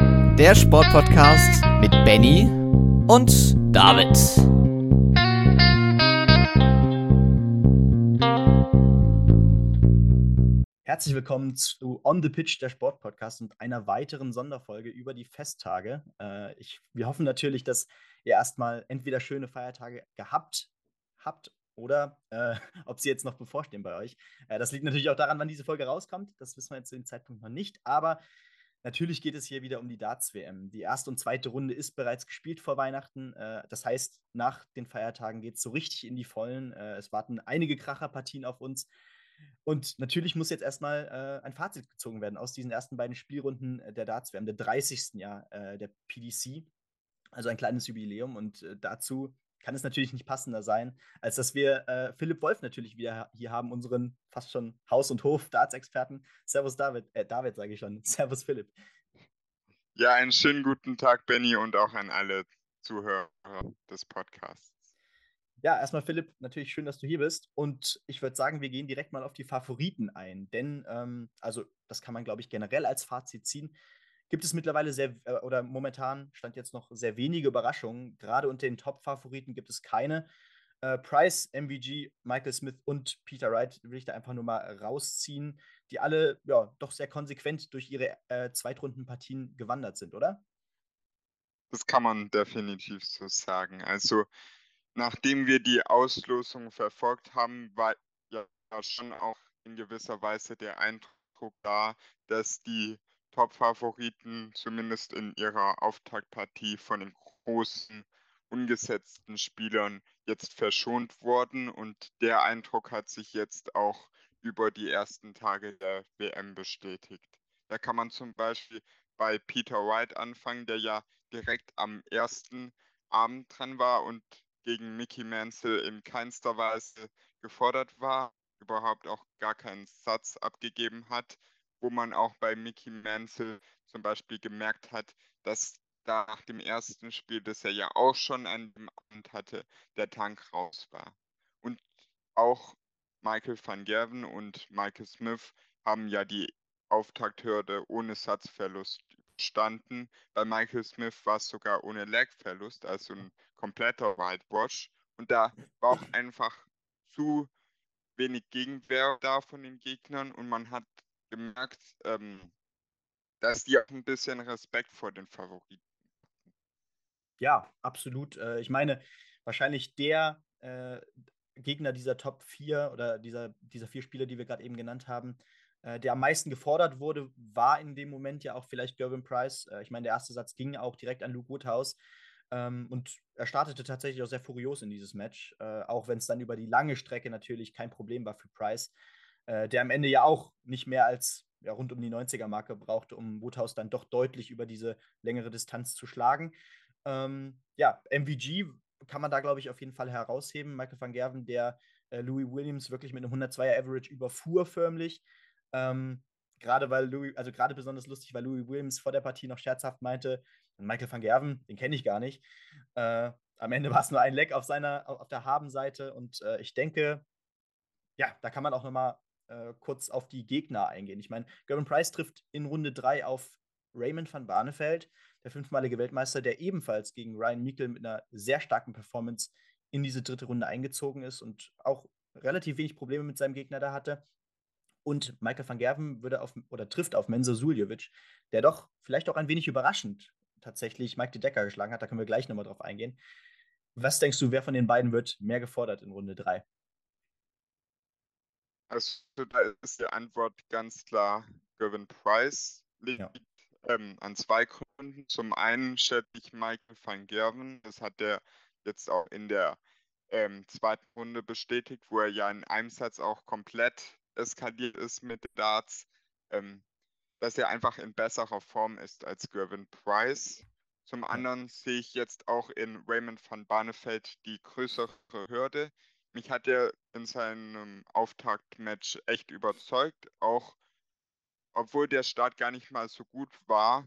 Der Sportpodcast mit Benny und David. Herzlich willkommen zu On the Pitch, der Sportpodcast und einer weiteren Sonderfolge über die Festtage. Äh, ich, wir hoffen natürlich, dass ihr erstmal entweder schöne Feiertage gehabt habt oder äh, ob sie jetzt noch bevorstehen bei euch. Äh, das liegt natürlich auch daran, wann diese Folge rauskommt. Das wissen wir jetzt zu dem Zeitpunkt noch nicht. Aber natürlich geht es hier wieder um die Darts-WM. Die erste und zweite Runde ist bereits gespielt vor Weihnachten. Äh, das heißt, nach den Feiertagen geht es so richtig in die Vollen. Äh, es warten einige Kracherpartien auf uns. Und natürlich muss jetzt erstmal äh, ein Fazit gezogen werden aus diesen ersten beiden Spielrunden der Darts-WM, der 30. Jahr der PDC. Also ein kleines Jubiläum. Und dazu kann es natürlich nicht passender sein, als dass wir äh, Philipp Wolf natürlich wieder hier haben, unseren fast schon Haus- und Hof-Darts-Experten. Servus David, äh, David sage ich schon. Servus Philipp. Ja, einen schönen guten Tag, Benny, und auch an alle Zuhörer des Podcasts. Ja, erstmal Philipp, natürlich schön, dass du hier bist. Und ich würde sagen, wir gehen direkt mal auf die Favoriten ein. Denn, ähm, also das kann man, glaube ich, generell als Fazit ziehen gibt es mittlerweile sehr, äh, oder momentan stand jetzt noch sehr wenige Überraschungen. Gerade unter den Top-Favoriten gibt es keine. Äh, Price, MVG, Michael Smith und Peter Wright will ich da einfach nur mal rausziehen, die alle ja doch sehr konsequent durch ihre äh, Zweitrundenpartien gewandert sind, oder? Das kann man definitiv so sagen. Also, nachdem wir die Auslosung verfolgt haben, war ja schon auch in gewisser Weise der Eindruck da, dass die Top-Favoriten zumindest in ihrer Auftaktpartie von den großen ungesetzten Spielern jetzt verschont worden und der Eindruck hat sich jetzt auch über die ersten Tage der WM bestätigt. Da kann man zum Beispiel bei Peter White anfangen, der ja direkt am ersten Abend dran war und gegen Mickey Mansell in keinster Weise gefordert war, überhaupt auch gar keinen Satz abgegeben hat wo man auch bei Mickey Mansell zum Beispiel gemerkt hat, dass da nach dem ersten Spiel, das er ja auch schon an dem Abend hatte, der Tank raus war. Und auch Michael van Gerven und Michael Smith haben ja die Auftakthürde ohne Satzverlust standen. Bei Michael Smith war es sogar ohne Legverlust, also ein kompletter Whitewash. Und da war auch einfach zu wenig Gegenwehr da von den Gegnern und man hat gemerkt, ähm, dass die auch ein bisschen Respekt vor den Favoriten. Ja, absolut. Äh, ich meine, wahrscheinlich der äh, Gegner dieser Top 4 oder dieser, dieser vier Spieler, die wir gerade eben genannt haben, äh, der am meisten gefordert wurde, war in dem Moment ja auch vielleicht Gervin Price. Äh, ich meine, der erste Satz ging auch direkt an Luke Woodhouse. Ähm, und er startete tatsächlich auch sehr furios in dieses Match, äh, auch wenn es dann über die lange Strecke natürlich kein Problem war für Price äh, der am Ende ja auch nicht mehr als ja, rund um die 90er-Marke brauchte, um Woodhouse dann doch deutlich über diese längere Distanz zu schlagen. Ähm, ja, MVG kann man da, glaube ich, auf jeden Fall herausheben. Michael van Gerven, der äh, Louis Williams wirklich mit einem 102er Average überfuhr förmlich. Ähm, gerade weil Louis, also gerade besonders lustig, weil Louis Williams vor der Partie noch scherzhaft meinte, Michael van Gerven, den kenne ich gar nicht. Äh, am Ende war es nur ein Leck auf seiner, auf der Habenseite und äh, ich denke, ja, da kann man auch nochmal äh, kurz auf die Gegner eingehen. Ich meine, Gavin Price trifft in Runde 3 auf Raymond van Barneveld, der fünfmalige Weltmeister, der ebenfalls gegen Ryan Meikle mit einer sehr starken Performance in diese dritte Runde eingezogen ist und auch relativ wenig Probleme mit seinem Gegner da hatte. Und Michael van Gerven würde auf oder trifft auf Menzo Suljovic, der doch vielleicht auch ein wenig überraschend tatsächlich Mike de Decker geschlagen hat. Da können wir gleich nochmal drauf eingehen. Was denkst du, wer von den beiden wird mehr gefordert in Runde 3? Also da ist die Antwort ganz klar Gavin Price liegt ja. ähm, an zwei Gründen. Zum einen schätze ich Michael van Gerven, das hat er jetzt auch in der ähm, zweiten Runde bestätigt, wo er ja in einem Satz auch komplett eskaliert ist mit Darts, ähm, dass er einfach in besserer Form ist als Gervin Price. Zum anderen sehe ich jetzt auch in Raymond van Barneveld die größere Hürde. Mich hat er in seinem Auftaktmatch echt überzeugt, auch obwohl der Start gar nicht mal so gut war,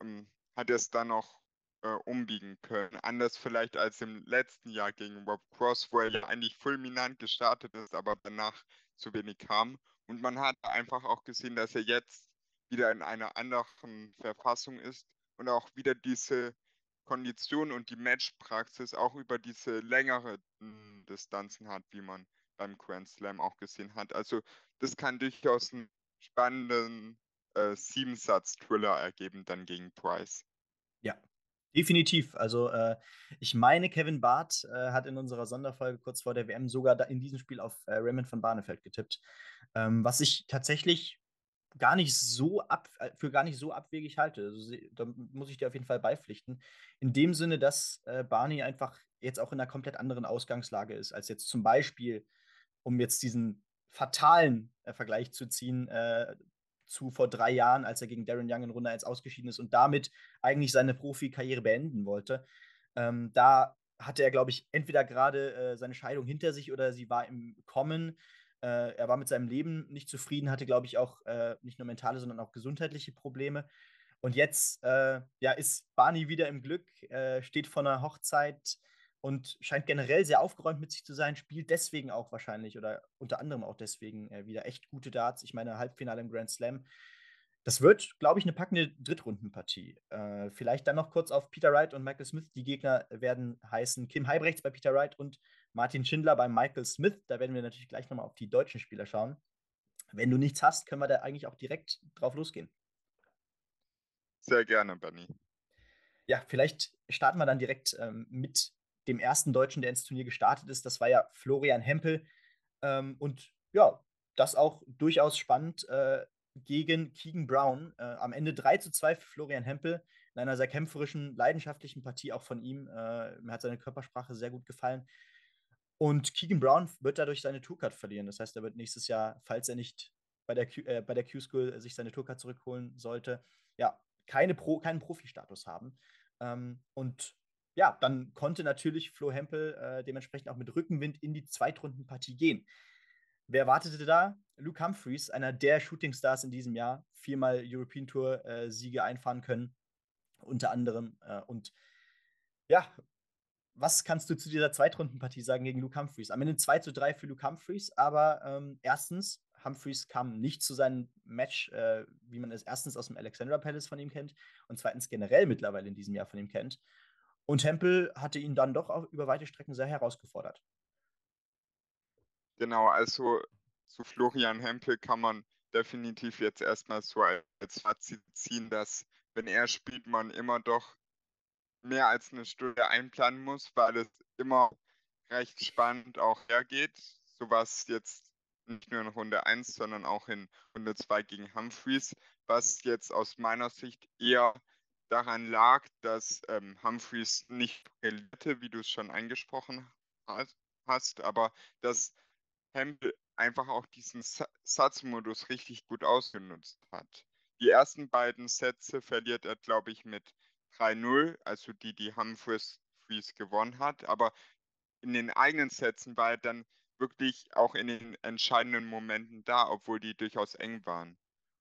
ähm, hat er es dann noch äh, umbiegen können. Anders vielleicht als im letzten Jahr gegen Rob Cross, wo er ja eigentlich fulminant gestartet ist, aber danach zu wenig kam. Und man hat einfach auch gesehen, dass er jetzt wieder in einer anderen Verfassung ist und auch wieder diese Kondition und die Matchpraxis auch über diese längere Distanzen hat, wie man beim Grand Slam auch gesehen hat. Also das kann durchaus einen spannenden äh, Siebensatz-Thriller ergeben dann gegen Price. Ja, definitiv. Also äh, ich meine, Kevin Barth äh, hat in unserer Sonderfolge kurz vor der WM sogar in diesem Spiel auf äh, Raymond von Barnefeld getippt, ähm, was ich tatsächlich gar nicht so ab, äh, für gar nicht so abwegig halte. Also, da muss ich dir auf jeden Fall beipflichten. In dem Sinne, dass äh, Barney einfach jetzt auch in einer komplett anderen Ausgangslage ist, als jetzt zum Beispiel, um jetzt diesen fatalen äh, Vergleich zu ziehen, äh, zu vor drei Jahren, als er gegen Darren Young in Runde 1 ausgeschieden ist und damit eigentlich seine Profikarriere beenden wollte. Ähm, da hatte er, glaube ich, entweder gerade äh, seine Scheidung hinter sich oder sie war im Kommen. Äh, er war mit seinem Leben nicht zufrieden, hatte, glaube ich, auch äh, nicht nur mentale, sondern auch gesundheitliche Probleme. Und jetzt äh, ja, ist Barney wieder im Glück, äh, steht vor einer Hochzeit und scheint generell sehr aufgeräumt mit sich zu sein, spielt deswegen auch wahrscheinlich oder unter anderem auch deswegen äh, wieder echt gute Darts. Ich meine, Halbfinale im Grand Slam. Das wird, glaube ich, eine packende Drittrundenpartie. Äh, vielleicht dann noch kurz auf Peter Wright und Michael Smith. Die Gegner werden heißen Kim Heibrechts bei Peter Wright und Martin Schindler bei Michael Smith. Da werden wir natürlich gleich nochmal auf die deutschen Spieler schauen. Wenn du nichts hast, können wir da eigentlich auch direkt drauf losgehen. Sehr gerne, Benny. Ja, vielleicht starten wir dann direkt ähm, mit dem ersten Deutschen, der ins Turnier gestartet ist. Das war ja Florian Hempel. Ähm, und ja, das auch durchaus spannend äh, gegen Keegan Brown. Äh, am Ende 3 zu 2 für Florian Hempel in einer sehr kämpferischen, leidenschaftlichen Partie auch von ihm. Äh, mir hat seine Körpersprache sehr gut gefallen. Und Keegan Brown wird dadurch seine Tourcard verlieren. Das heißt, er wird nächstes Jahr, falls er nicht bei der, Q, äh, bei der Q-School sich seine Tourcard zurückholen sollte, ja, keine Pro, keinen Profi-Status haben. Ähm, und ja, dann konnte natürlich Flo Hempel äh, dementsprechend auch mit Rückenwind in die Zweitrundenpartie gehen. Wer wartete da? Luke Humphreys, einer der Shootingstars in diesem Jahr, viermal European Tour äh, einfahren können, unter anderem. Äh, und ja, was kannst du zu dieser Zweitrundenpartie sagen gegen Luke Humphreys? Am Ende 2 zu 3 für Luke Humphreys, aber ähm, erstens, Humphreys kam nicht zu seinem Match, äh, wie man es erstens aus dem Alexandra Palace von ihm kennt und zweitens generell mittlerweile in diesem Jahr von ihm kennt. Und Temple hatte ihn dann doch auch über weite Strecken sehr herausgefordert. Genau, also zu Florian Hempel kann man definitiv jetzt erstmal so als Fazit ziehen, dass wenn er spielt, man immer doch mehr als eine Stunde einplanen muss, weil es immer recht spannend auch hergeht. So was jetzt nicht nur in Runde 1, sondern auch in Runde 2 gegen Humphreys, was jetzt aus meiner Sicht eher daran lag, dass ähm, Humphreys nicht brillierte, wie du es schon angesprochen hast, aber dass Hempel einfach auch diesen Satzmodus richtig gut ausgenutzt hat. Die ersten beiden Sätze verliert er, glaube ich, mit 3-0, also die, die Humphreys gewonnen hat. Aber in den eigenen Sätzen war er dann wirklich auch in den entscheidenden Momenten da, obwohl die durchaus eng waren.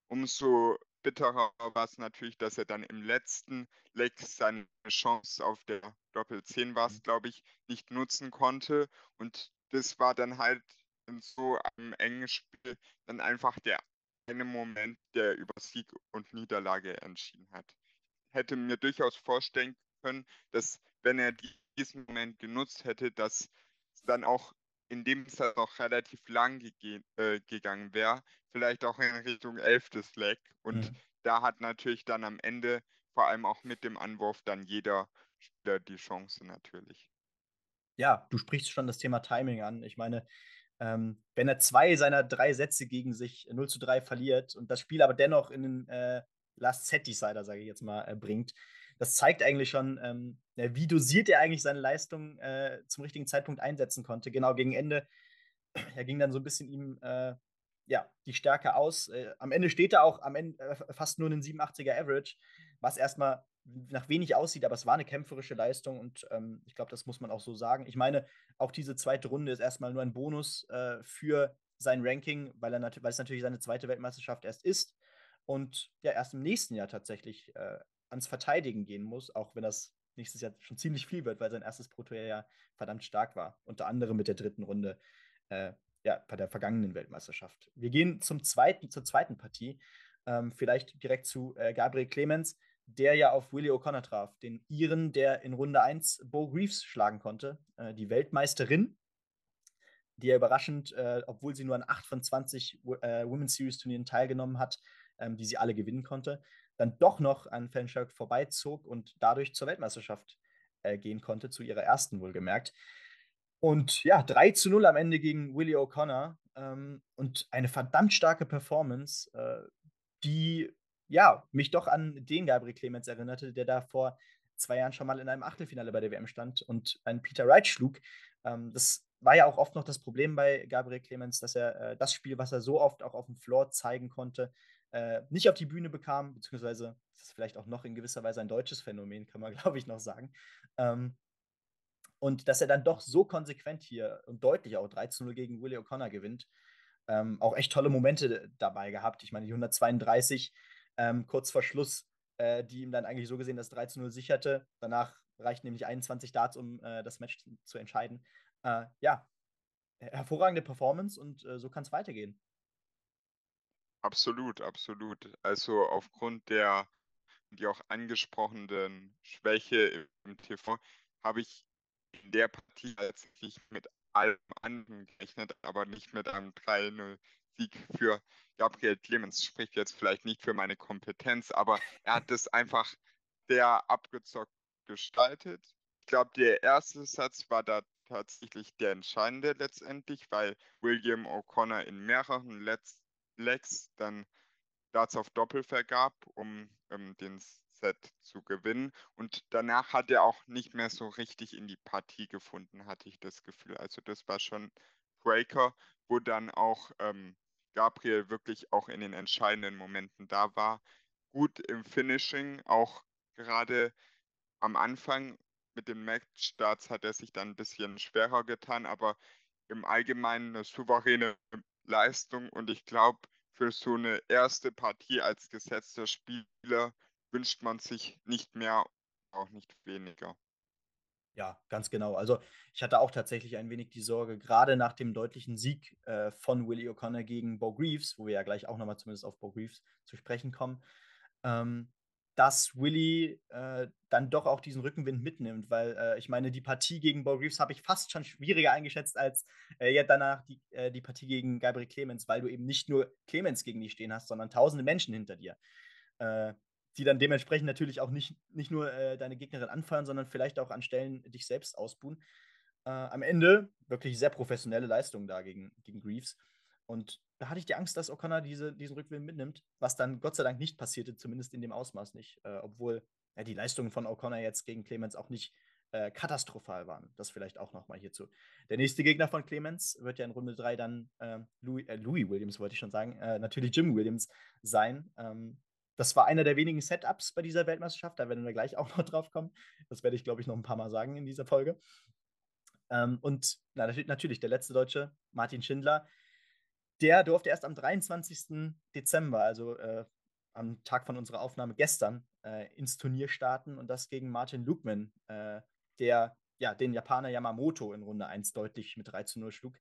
Umso bitterer war es natürlich, dass er dann im letzten Leg seine Chance auf der Doppel-10 war es, glaube ich, nicht nutzen konnte. Und das war dann halt in so einem engen Spiel dann einfach der eine Moment, der über Sieg und Niederlage entschieden hat hätte mir durchaus vorstellen können, dass wenn er diesen Moment genutzt hätte, dass es dann auch in dem Fall noch relativ lang gege äh, gegangen wäre, vielleicht auch in Richtung 11. Leg. Und mhm. da hat natürlich dann am Ende, vor allem auch mit dem Anwurf, dann jeder Spieler die Chance natürlich. Ja, du sprichst schon das Thema Timing an. Ich meine, ähm, wenn er zwei seiner drei Sätze gegen sich 0 zu 3 verliert und das Spiel aber dennoch in den äh, Last Set Decider, sage ich jetzt mal, äh, bringt. Das zeigt eigentlich schon, ähm, wie dosiert er eigentlich seine Leistung äh, zum richtigen Zeitpunkt einsetzen konnte. Genau gegen Ende, er ging dann so ein bisschen ihm äh, ja, die Stärke aus. Äh, am Ende steht er auch am Ende äh, fast nur einen 87er Average, was erstmal nach wenig aussieht, aber es war eine kämpferische Leistung und ähm, ich glaube, das muss man auch so sagen. Ich meine, auch diese zweite Runde ist erstmal nur ein Bonus äh, für sein Ranking, weil, er weil es natürlich seine zweite Weltmeisterschaft erst ist und ja erst im nächsten Jahr tatsächlich äh, ans Verteidigen gehen muss, auch wenn das nächstes Jahr schon ziemlich viel wird, weil sein erstes Protojahr ja verdammt stark war. Unter anderem mit der dritten Runde äh, ja, bei der vergangenen Weltmeisterschaft. Wir gehen zum zweiten, zur zweiten Partie. Ähm, vielleicht direkt zu äh, Gabriel Clemens, der ja auf Willie O'Connor traf, den Iren, der in Runde 1 Bo Greaves schlagen konnte, äh, die Weltmeisterin, die ja überraschend, äh, obwohl sie nur an 8 von 20 äh, Women's Series Turnieren teilgenommen hat, ähm, die sie alle gewinnen konnte, dann doch noch an Fenchurch vorbeizog und dadurch zur Weltmeisterschaft äh, gehen konnte, zu ihrer ersten wohlgemerkt. Und ja, 3 zu 0 am Ende gegen Willie O'Connor ähm, und eine verdammt starke Performance, äh, die ja, mich doch an den Gabriel Clemens erinnerte, der da vor zwei Jahren schon mal in einem Achtelfinale bei der WM stand und einen Peter Wright schlug. Ähm, das war ja auch oft noch das Problem bei Gabriel Clemens, dass er äh, das Spiel, was er so oft auch auf dem Floor zeigen konnte, äh, nicht auf die Bühne bekam, beziehungsweise das ist vielleicht auch noch in gewisser Weise ein deutsches Phänomen, kann man glaube ich noch sagen. Ähm, und dass er dann doch so konsequent hier und deutlich auch 13-0 gegen Willie O'Connor gewinnt. Ähm, auch echt tolle Momente dabei gehabt. Ich meine, die 132 ähm, kurz vor Schluss, äh, die ihm dann eigentlich so gesehen das 13-0 sicherte. Danach reichten nämlich 21 Darts, um äh, das Match zu entscheiden. Äh, ja, hervorragende Performance und äh, so kann es weitergehen. Absolut, absolut. Also aufgrund der, die auch angesprochenen Schwäche im TV habe ich in der Partie tatsächlich mit allem anderen gerechnet, aber nicht mit einem 3-0-Sieg für Gabriel Clemens. Spricht jetzt vielleicht nicht für meine Kompetenz, aber er hat es einfach sehr abgezockt gestaltet. Ich glaube, der erste Satz war da tatsächlich der entscheidende letztendlich, weil William O'Connor in mehreren Let's Legs dann Darts auf Doppel vergab, um ähm, den Set zu gewinnen. Und danach hat er auch nicht mehr so richtig in die Partie gefunden, hatte ich das Gefühl. Also das war schon Breaker, wo dann auch ähm, Gabriel wirklich auch in den entscheidenden Momenten da war. Gut im Finishing, auch gerade am Anfang mit den Matchstarts hat er sich dann ein bisschen schwerer getan, aber im Allgemeinen eine souveräne Leistung und ich glaube, für so eine erste Partie als gesetzter Spieler wünscht man sich nicht mehr, auch nicht weniger. Ja, ganz genau. Also ich hatte auch tatsächlich ein wenig die Sorge, gerade nach dem deutlichen Sieg äh, von Willie O'Connor gegen Bo Greaves, wo wir ja gleich auch nochmal zumindest auf Bo Greaves zu sprechen kommen, ähm, dass Willie äh, dann doch auch diesen Rückenwind mitnimmt, weil äh, ich meine, die Partie gegen Bo Reeves habe ich fast schon schwieriger eingeschätzt als äh, ja danach die, äh, die Partie gegen Gabriel Clemens, weil du eben nicht nur Clemens gegen dich stehen hast, sondern tausende Menschen hinter dir, äh, die dann dementsprechend natürlich auch nicht, nicht nur äh, deine Gegnerin anfeuern, sondern vielleicht auch an Stellen dich selbst ausbuhen. am Ende wirklich sehr professionelle Leistung da gegen, gegen Greaves. Und da hatte ich die Angst, dass O'Connor diese, diesen Rückwind mitnimmt, was dann Gott sei Dank nicht passierte, zumindest in dem Ausmaß nicht. Äh, obwohl ja, die Leistungen von O'Connor jetzt gegen Clemens auch nicht äh, katastrophal waren. Das vielleicht auch nochmal hierzu. Der nächste Gegner von Clemens wird ja in Runde 3 dann äh, Louis, äh, Louis, Williams, wollte ich schon sagen, äh, natürlich Jim Williams sein. Ähm, das war einer der wenigen Setups bei dieser Weltmeisterschaft, da werden wir gleich auch noch drauf kommen. Das werde ich, glaube ich, noch ein paar Mal sagen in dieser Folge. Ähm, und na, natürlich der letzte Deutsche, Martin Schindler, der durfte erst am 23. Dezember, also äh, am Tag von unserer Aufnahme gestern, äh, ins Turnier starten und das gegen Martin Lukman, äh, der ja, den Japaner Yamamoto in Runde 1 deutlich mit 3 zu 0 schlug.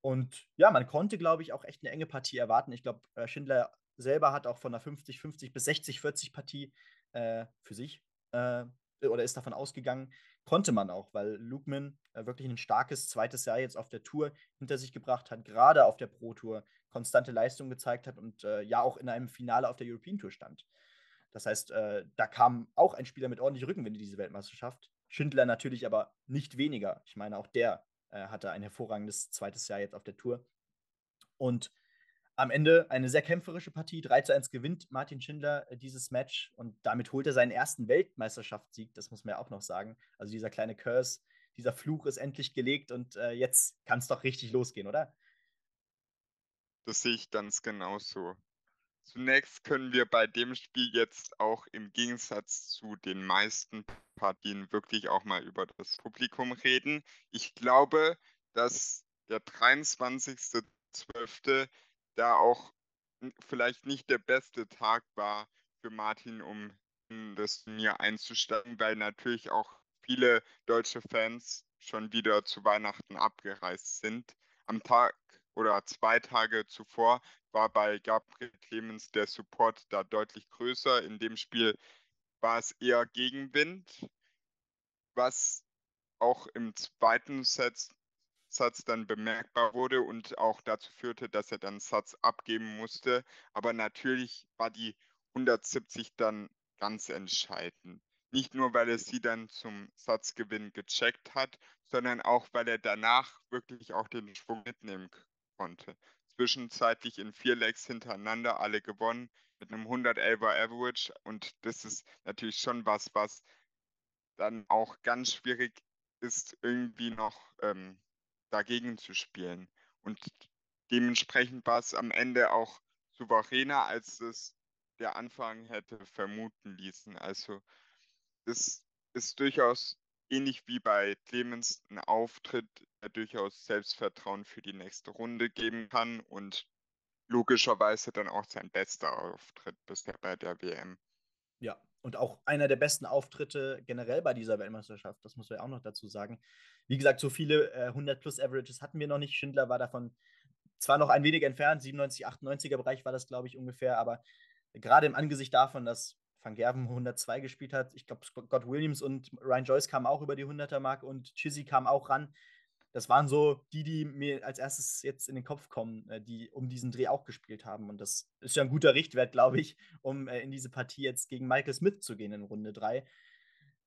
Und ja, man konnte, glaube ich, auch echt eine enge Partie erwarten. Ich glaube, äh, Schindler selber hat auch von einer 50-50 bis 60-40 Partie äh, für sich äh, oder ist davon ausgegangen, konnte man auch, weil Lukman äh, wirklich ein starkes zweites Jahr jetzt auf der Tour hinter sich gebracht hat, gerade auf der Pro Tour konstante Leistung gezeigt hat und äh, ja auch in einem Finale auf der European Tour stand. Das heißt, äh, da kam auch ein Spieler mit ordentlich Rückenwind in diese Weltmeisterschaft. Schindler natürlich aber nicht weniger. Ich meine, auch der äh, hatte ein hervorragendes zweites Jahr jetzt auf der Tour. Und am Ende eine sehr kämpferische Partie. 3 zu 1 gewinnt Martin Schindler äh, dieses Match und damit holt er seinen ersten Weltmeisterschaftssieg. Das muss man ja auch noch sagen. Also dieser kleine Curse, dieser Fluch ist endlich gelegt und äh, jetzt kann es doch richtig losgehen, oder? Das sehe ich ganz genauso. Zunächst können wir bei dem Spiel jetzt auch im Gegensatz zu den meisten Partien wirklich auch mal über das Publikum reden. Ich glaube, dass der 23.12. da auch vielleicht nicht der beste Tag war für Martin, um in das Turnier einzusteigen, weil natürlich auch viele deutsche Fans schon wieder zu Weihnachten abgereist sind. Am Tag oder zwei Tage zuvor war bei Gabriel Clemens der Support da deutlich größer. In dem Spiel war es eher Gegenwind, was auch im zweiten Set, Satz dann bemerkbar wurde und auch dazu führte, dass er dann Satz abgeben musste. Aber natürlich war die 170 dann ganz entscheidend. Nicht nur, weil er sie dann zum Satzgewinn gecheckt hat, sondern auch, weil er danach wirklich auch den Schwung mitnehmen konnte. Zwischenzeitlich in vier Legs hintereinander alle gewonnen mit einem 111er Average und das ist natürlich schon was, was dann auch ganz schwierig ist, irgendwie noch ähm, dagegen zu spielen. Und dementsprechend war es am Ende auch souveräner, als es der Anfang hätte vermuten ließen. Also das ist durchaus ähnlich wie bei Clemens ein Auftritt, der durchaus Selbstvertrauen für die nächste Runde geben kann und logischerweise dann auch sein bester Auftritt bisher bei der WM. Ja, und auch einer der besten Auftritte generell bei dieser Weltmeisterschaft, das muss man ja auch noch dazu sagen. Wie gesagt, so viele äh, 100 plus Averages hatten wir noch nicht. Schindler war davon zwar noch ein wenig entfernt, 97, 98er Bereich war das, glaube ich, ungefähr, aber gerade im Angesicht davon, dass Van Gerven 102 gespielt hat. Ich glaube, Scott Williams und Ryan Joyce kamen auch über die 100er-Marke und Chizzy kam auch ran. Das waren so die, die mir als erstes jetzt in den Kopf kommen, äh, die um diesen Dreh auch gespielt haben. Und das ist ja ein guter Richtwert, glaube ich, um äh, in diese Partie jetzt gegen Michael Smith zu gehen in Runde 3.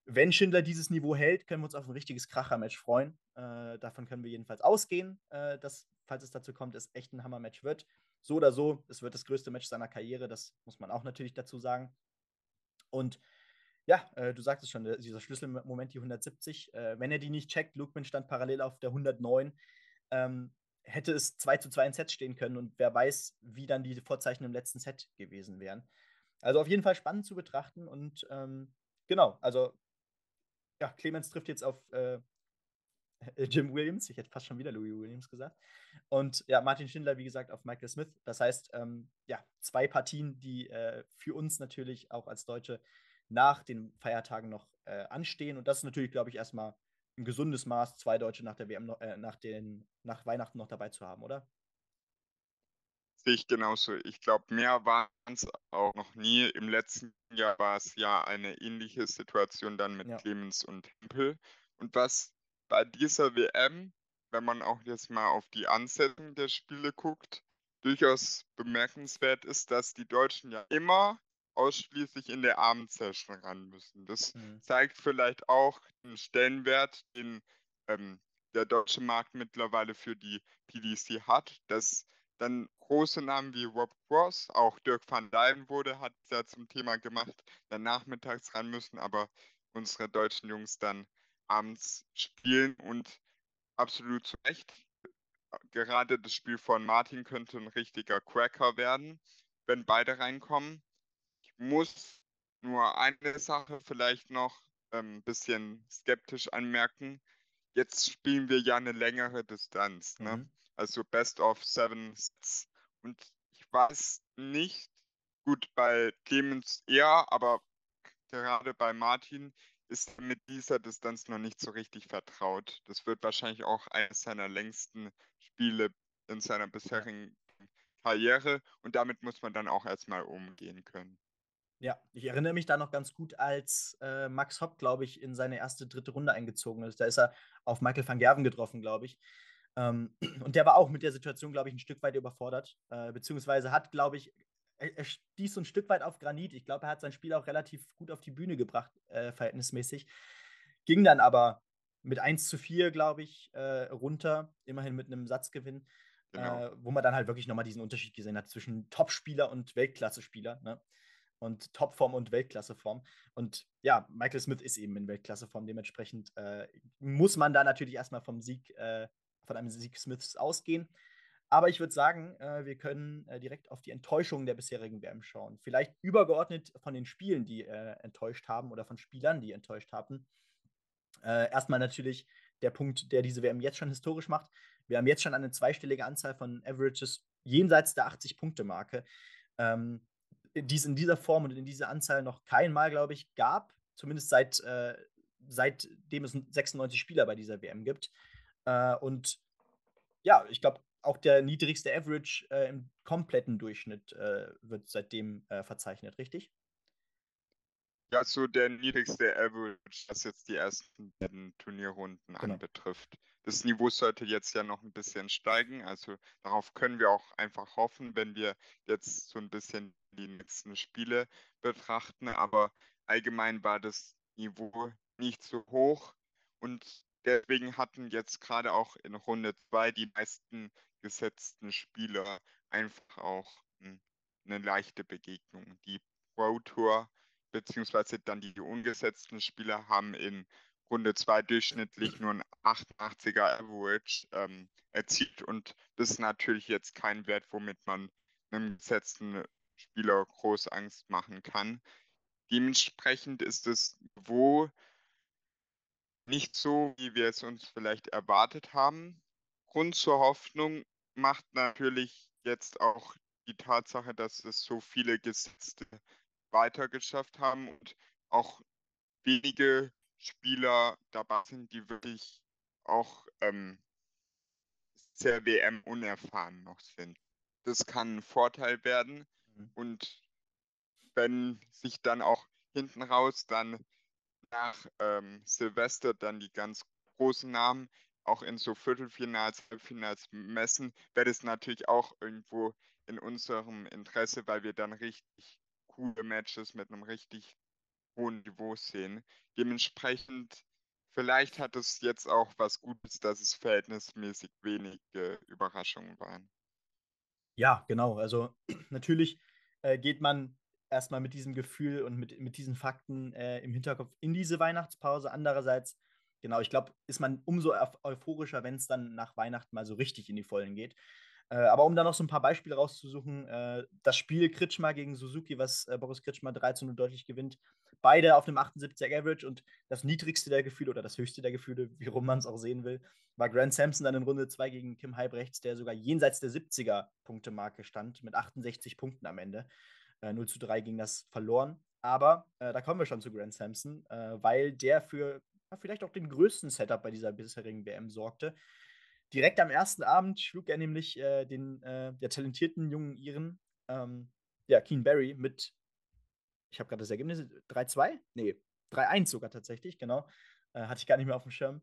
Wenn Schindler dieses Niveau hält, können wir uns auf ein richtiges Kracher-Match freuen. Äh, davon können wir jedenfalls ausgehen, äh, dass, falls es dazu kommt, es echt ein Hammer-Match wird. So oder so, es wird das größte Match seiner Karriere, das muss man auch natürlich dazu sagen. Und ja, äh, du sagtest schon, dieser Schlüsselmoment, die 170, äh, wenn er die nicht checkt, Lukman stand parallel auf der 109, ähm, hätte es 2 zu 2 in Set stehen können und wer weiß, wie dann die Vorzeichen im letzten Set gewesen wären. Also auf jeden Fall spannend zu betrachten und ähm, genau, also ja, Clemens trifft jetzt auf äh, Jim Williams, ich hätte fast schon wieder Louis Williams gesagt. Und ja, Martin Schindler, wie gesagt, auf Michael Smith. Das heißt, ähm, ja, zwei Partien, die äh, für uns natürlich auch als Deutsche nach den Feiertagen noch äh, anstehen. Und das ist natürlich, glaube ich, erstmal ein gesundes Maß, zwei Deutsche nach der WM, äh, nach, den, nach Weihnachten noch dabei zu haben, oder? Sehe ich genauso. Ich glaube, mehr waren es auch noch nie. Im letzten Jahr war es ja eine ähnliche Situation dann mit ja. Clemens und Hempel. Und was bei dieser WM, wenn man auch jetzt mal auf die Ansetzung der Spiele guckt, durchaus bemerkenswert ist, dass die Deutschen ja immer ausschließlich in der Abendsession ran müssen. Das mhm. zeigt vielleicht auch den Stellenwert, den ähm, der deutsche Markt mittlerweile für die PDC hat, dass dann große Namen wie Rob Cross, auch Dirk van Dijven wurde, hat es ja zum Thema gemacht, dann nachmittags ran müssen, aber unsere deutschen Jungs dann abends spielen und absolut zu Recht. Gerade das Spiel von Martin könnte ein richtiger Cracker werden, wenn beide reinkommen. Ich muss nur eine Sache vielleicht noch ein ähm, bisschen skeptisch anmerken. Jetzt spielen wir ja eine längere Distanz, ne? Mhm. also Best of Seven Sets. Und ich weiß nicht, gut bei Clemens eher, aber gerade bei Martin, ist mit dieser Distanz noch nicht so richtig vertraut. Das wird wahrscheinlich auch eines seiner längsten Spiele in seiner bisherigen Karriere und damit muss man dann auch erstmal umgehen können. Ja, ich erinnere mich da noch ganz gut, als äh, Max Hopp, glaube ich, in seine erste dritte Runde eingezogen ist. Da ist er auf Michael van Gerven getroffen, glaube ich. Ähm, und der war auch mit der Situation, glaube ich, ein Stück weit überfordert, äh, beziehungsweise hat, glaube ich, er, er stieß so ein Stück weit auf Granit. Ich glaube, er hat sein Spiel auch relativ gut auf die Bühne gebracht, äh, verhältnismäßig. Ging dann aber mit 1 zu 4, glaube ich, äh, runter, immerhin mit einem Satzgewinn, genau. äh, wo man dann halt wirklich nochmal diesen Unterschied gesehen hat zwischen Topspieler und Weltklasse-Spieler. Ne? Und Topform und Weltklasseform. Und ja, Michael Smith ist eben in Weltklasseform. Dementsprechend äh, muss man da natürlich erstmal vom Sieg, äh, von einem Sieg Smiths ausgehen. Aber ich würde sagen, äh, wir können äh, direkt auf die Enttäuschungen der bisherigen WM schauen. Vielleicht übergeordnet von den Spielen, die äh, enttäuscht haben oder von Spielern, die enttäuscht haben. Äh, erstmal natürlich der Punkt, der diese WM jetzt schon historisch macht. Wir haben jetzt schon eine zweistellige Anzahl von Averages jenseits der 80-Punkte-Marke, ähm, die es in dieser Form und in dieser Anzahl noch kein Mal, glaube ich, gab. Zumindest seit, äh, seitdem es 96 Spieler bei dieser WM gibt. Äh, und ja, ich glaube, auch der niedrigste Average äh, im kompletten Durchschnitt äh, wird seitdem äh, verzeichnet, richtig? Ja, so der niedrigste Average, was jetzt die ersten beiden Turnierrunden genau. anbetrifft. Das Niveau sollte jetzt ja noch ein bisschen steigen, also darauf können wir auch einfach hoffen, wenn wir jetzt so ein bisschen die nächsten Spiele betrachten. Aber allgemein war das Niveau nicht so hoch und deswegen hatten jetzt gerade auch in Runde 2 die meisten gesetzten Spieler einfach auch hm, eine leichte Begegnung. Die Pro Tour beziehungsweise dann die ungesetzten Spieler haben in Runde 2 durchschnittlich nur ein 88er Average ähm, erzielt und das ist natürlich jetzt kein Wert, womit man einem gesetzten Spieler groß Angst machen kann. Dementsprechend ist es wo nicht so, wie wir es uns vielleicht erwartet haben. Grund zur Hoffnung macht natürlich jetzt auch die Tatsache, dass es so viele Gesetzte weitergeschafft haben und auch wenige Spieler dabei sind, die wirklich auch ähm, sehr WM-unerfahren noch sind. Das kann ein Vorteil werden mhm. und wenn sich dann auch hinten raus dann nach ähm, Silvester dann die ganz großen Namen auch in so Viertelfinals, Halbfinals messen, wäre das natürlich auch irgendwo in unserem Interesse, weil wir dann richtig coole Matches mit einem richtig hohen Niveau sehen. Dementsprechend, vielleicht hat es jetzt auch was Gutes, dass es verhältnismäßig wenige Überraschungen waren. Ja, genau. Also natürlich äh, geht man erstmal mit diesem Gefühl und mit, mit diesen Fakten äh, im Hinterkopf in diese Weihnachtspause. Andererseits genau, ich glaube, ist man umso euphorischer, wenn es dann nach Weihnachten mal so richtig in die Vollen geht. Äh, aber um da noch so ein paar Beispiele rauszusuchen, äh, das Spiel Kritschmer gegen Suzuki, was äh, Boris Kritschmer 13 0 deutlich gewinnt, beide auf einem 78er Average und das niedrigste der Gefühle oder das höchste der Gefühle, wie rum man es auch sehen will, war Grant Sampson dann in Runde 2 gegen Kim Halbrechts, der sogar jenseits der 70er Punktemarke stand, mit 68 Punkten am Ende. 0 zu 3 ging das verloren. Aber äh, da kommen wir schon zu Grant Sampson, äh, weil der für vielleicht auch den größten Setup bei dieser bisherigen WM sorgte. Direkt am ersten Abend schlug er nämlich äh, den äh, der talentierten jungen Iren, ähm, ja, Keen Barry mit, ich habe gerade das Ergebnis, 3-2? Nee, 3-1 sogar tatsächlich, genau. Äh, hatte ich gar nicht mehr auf dem Schirm.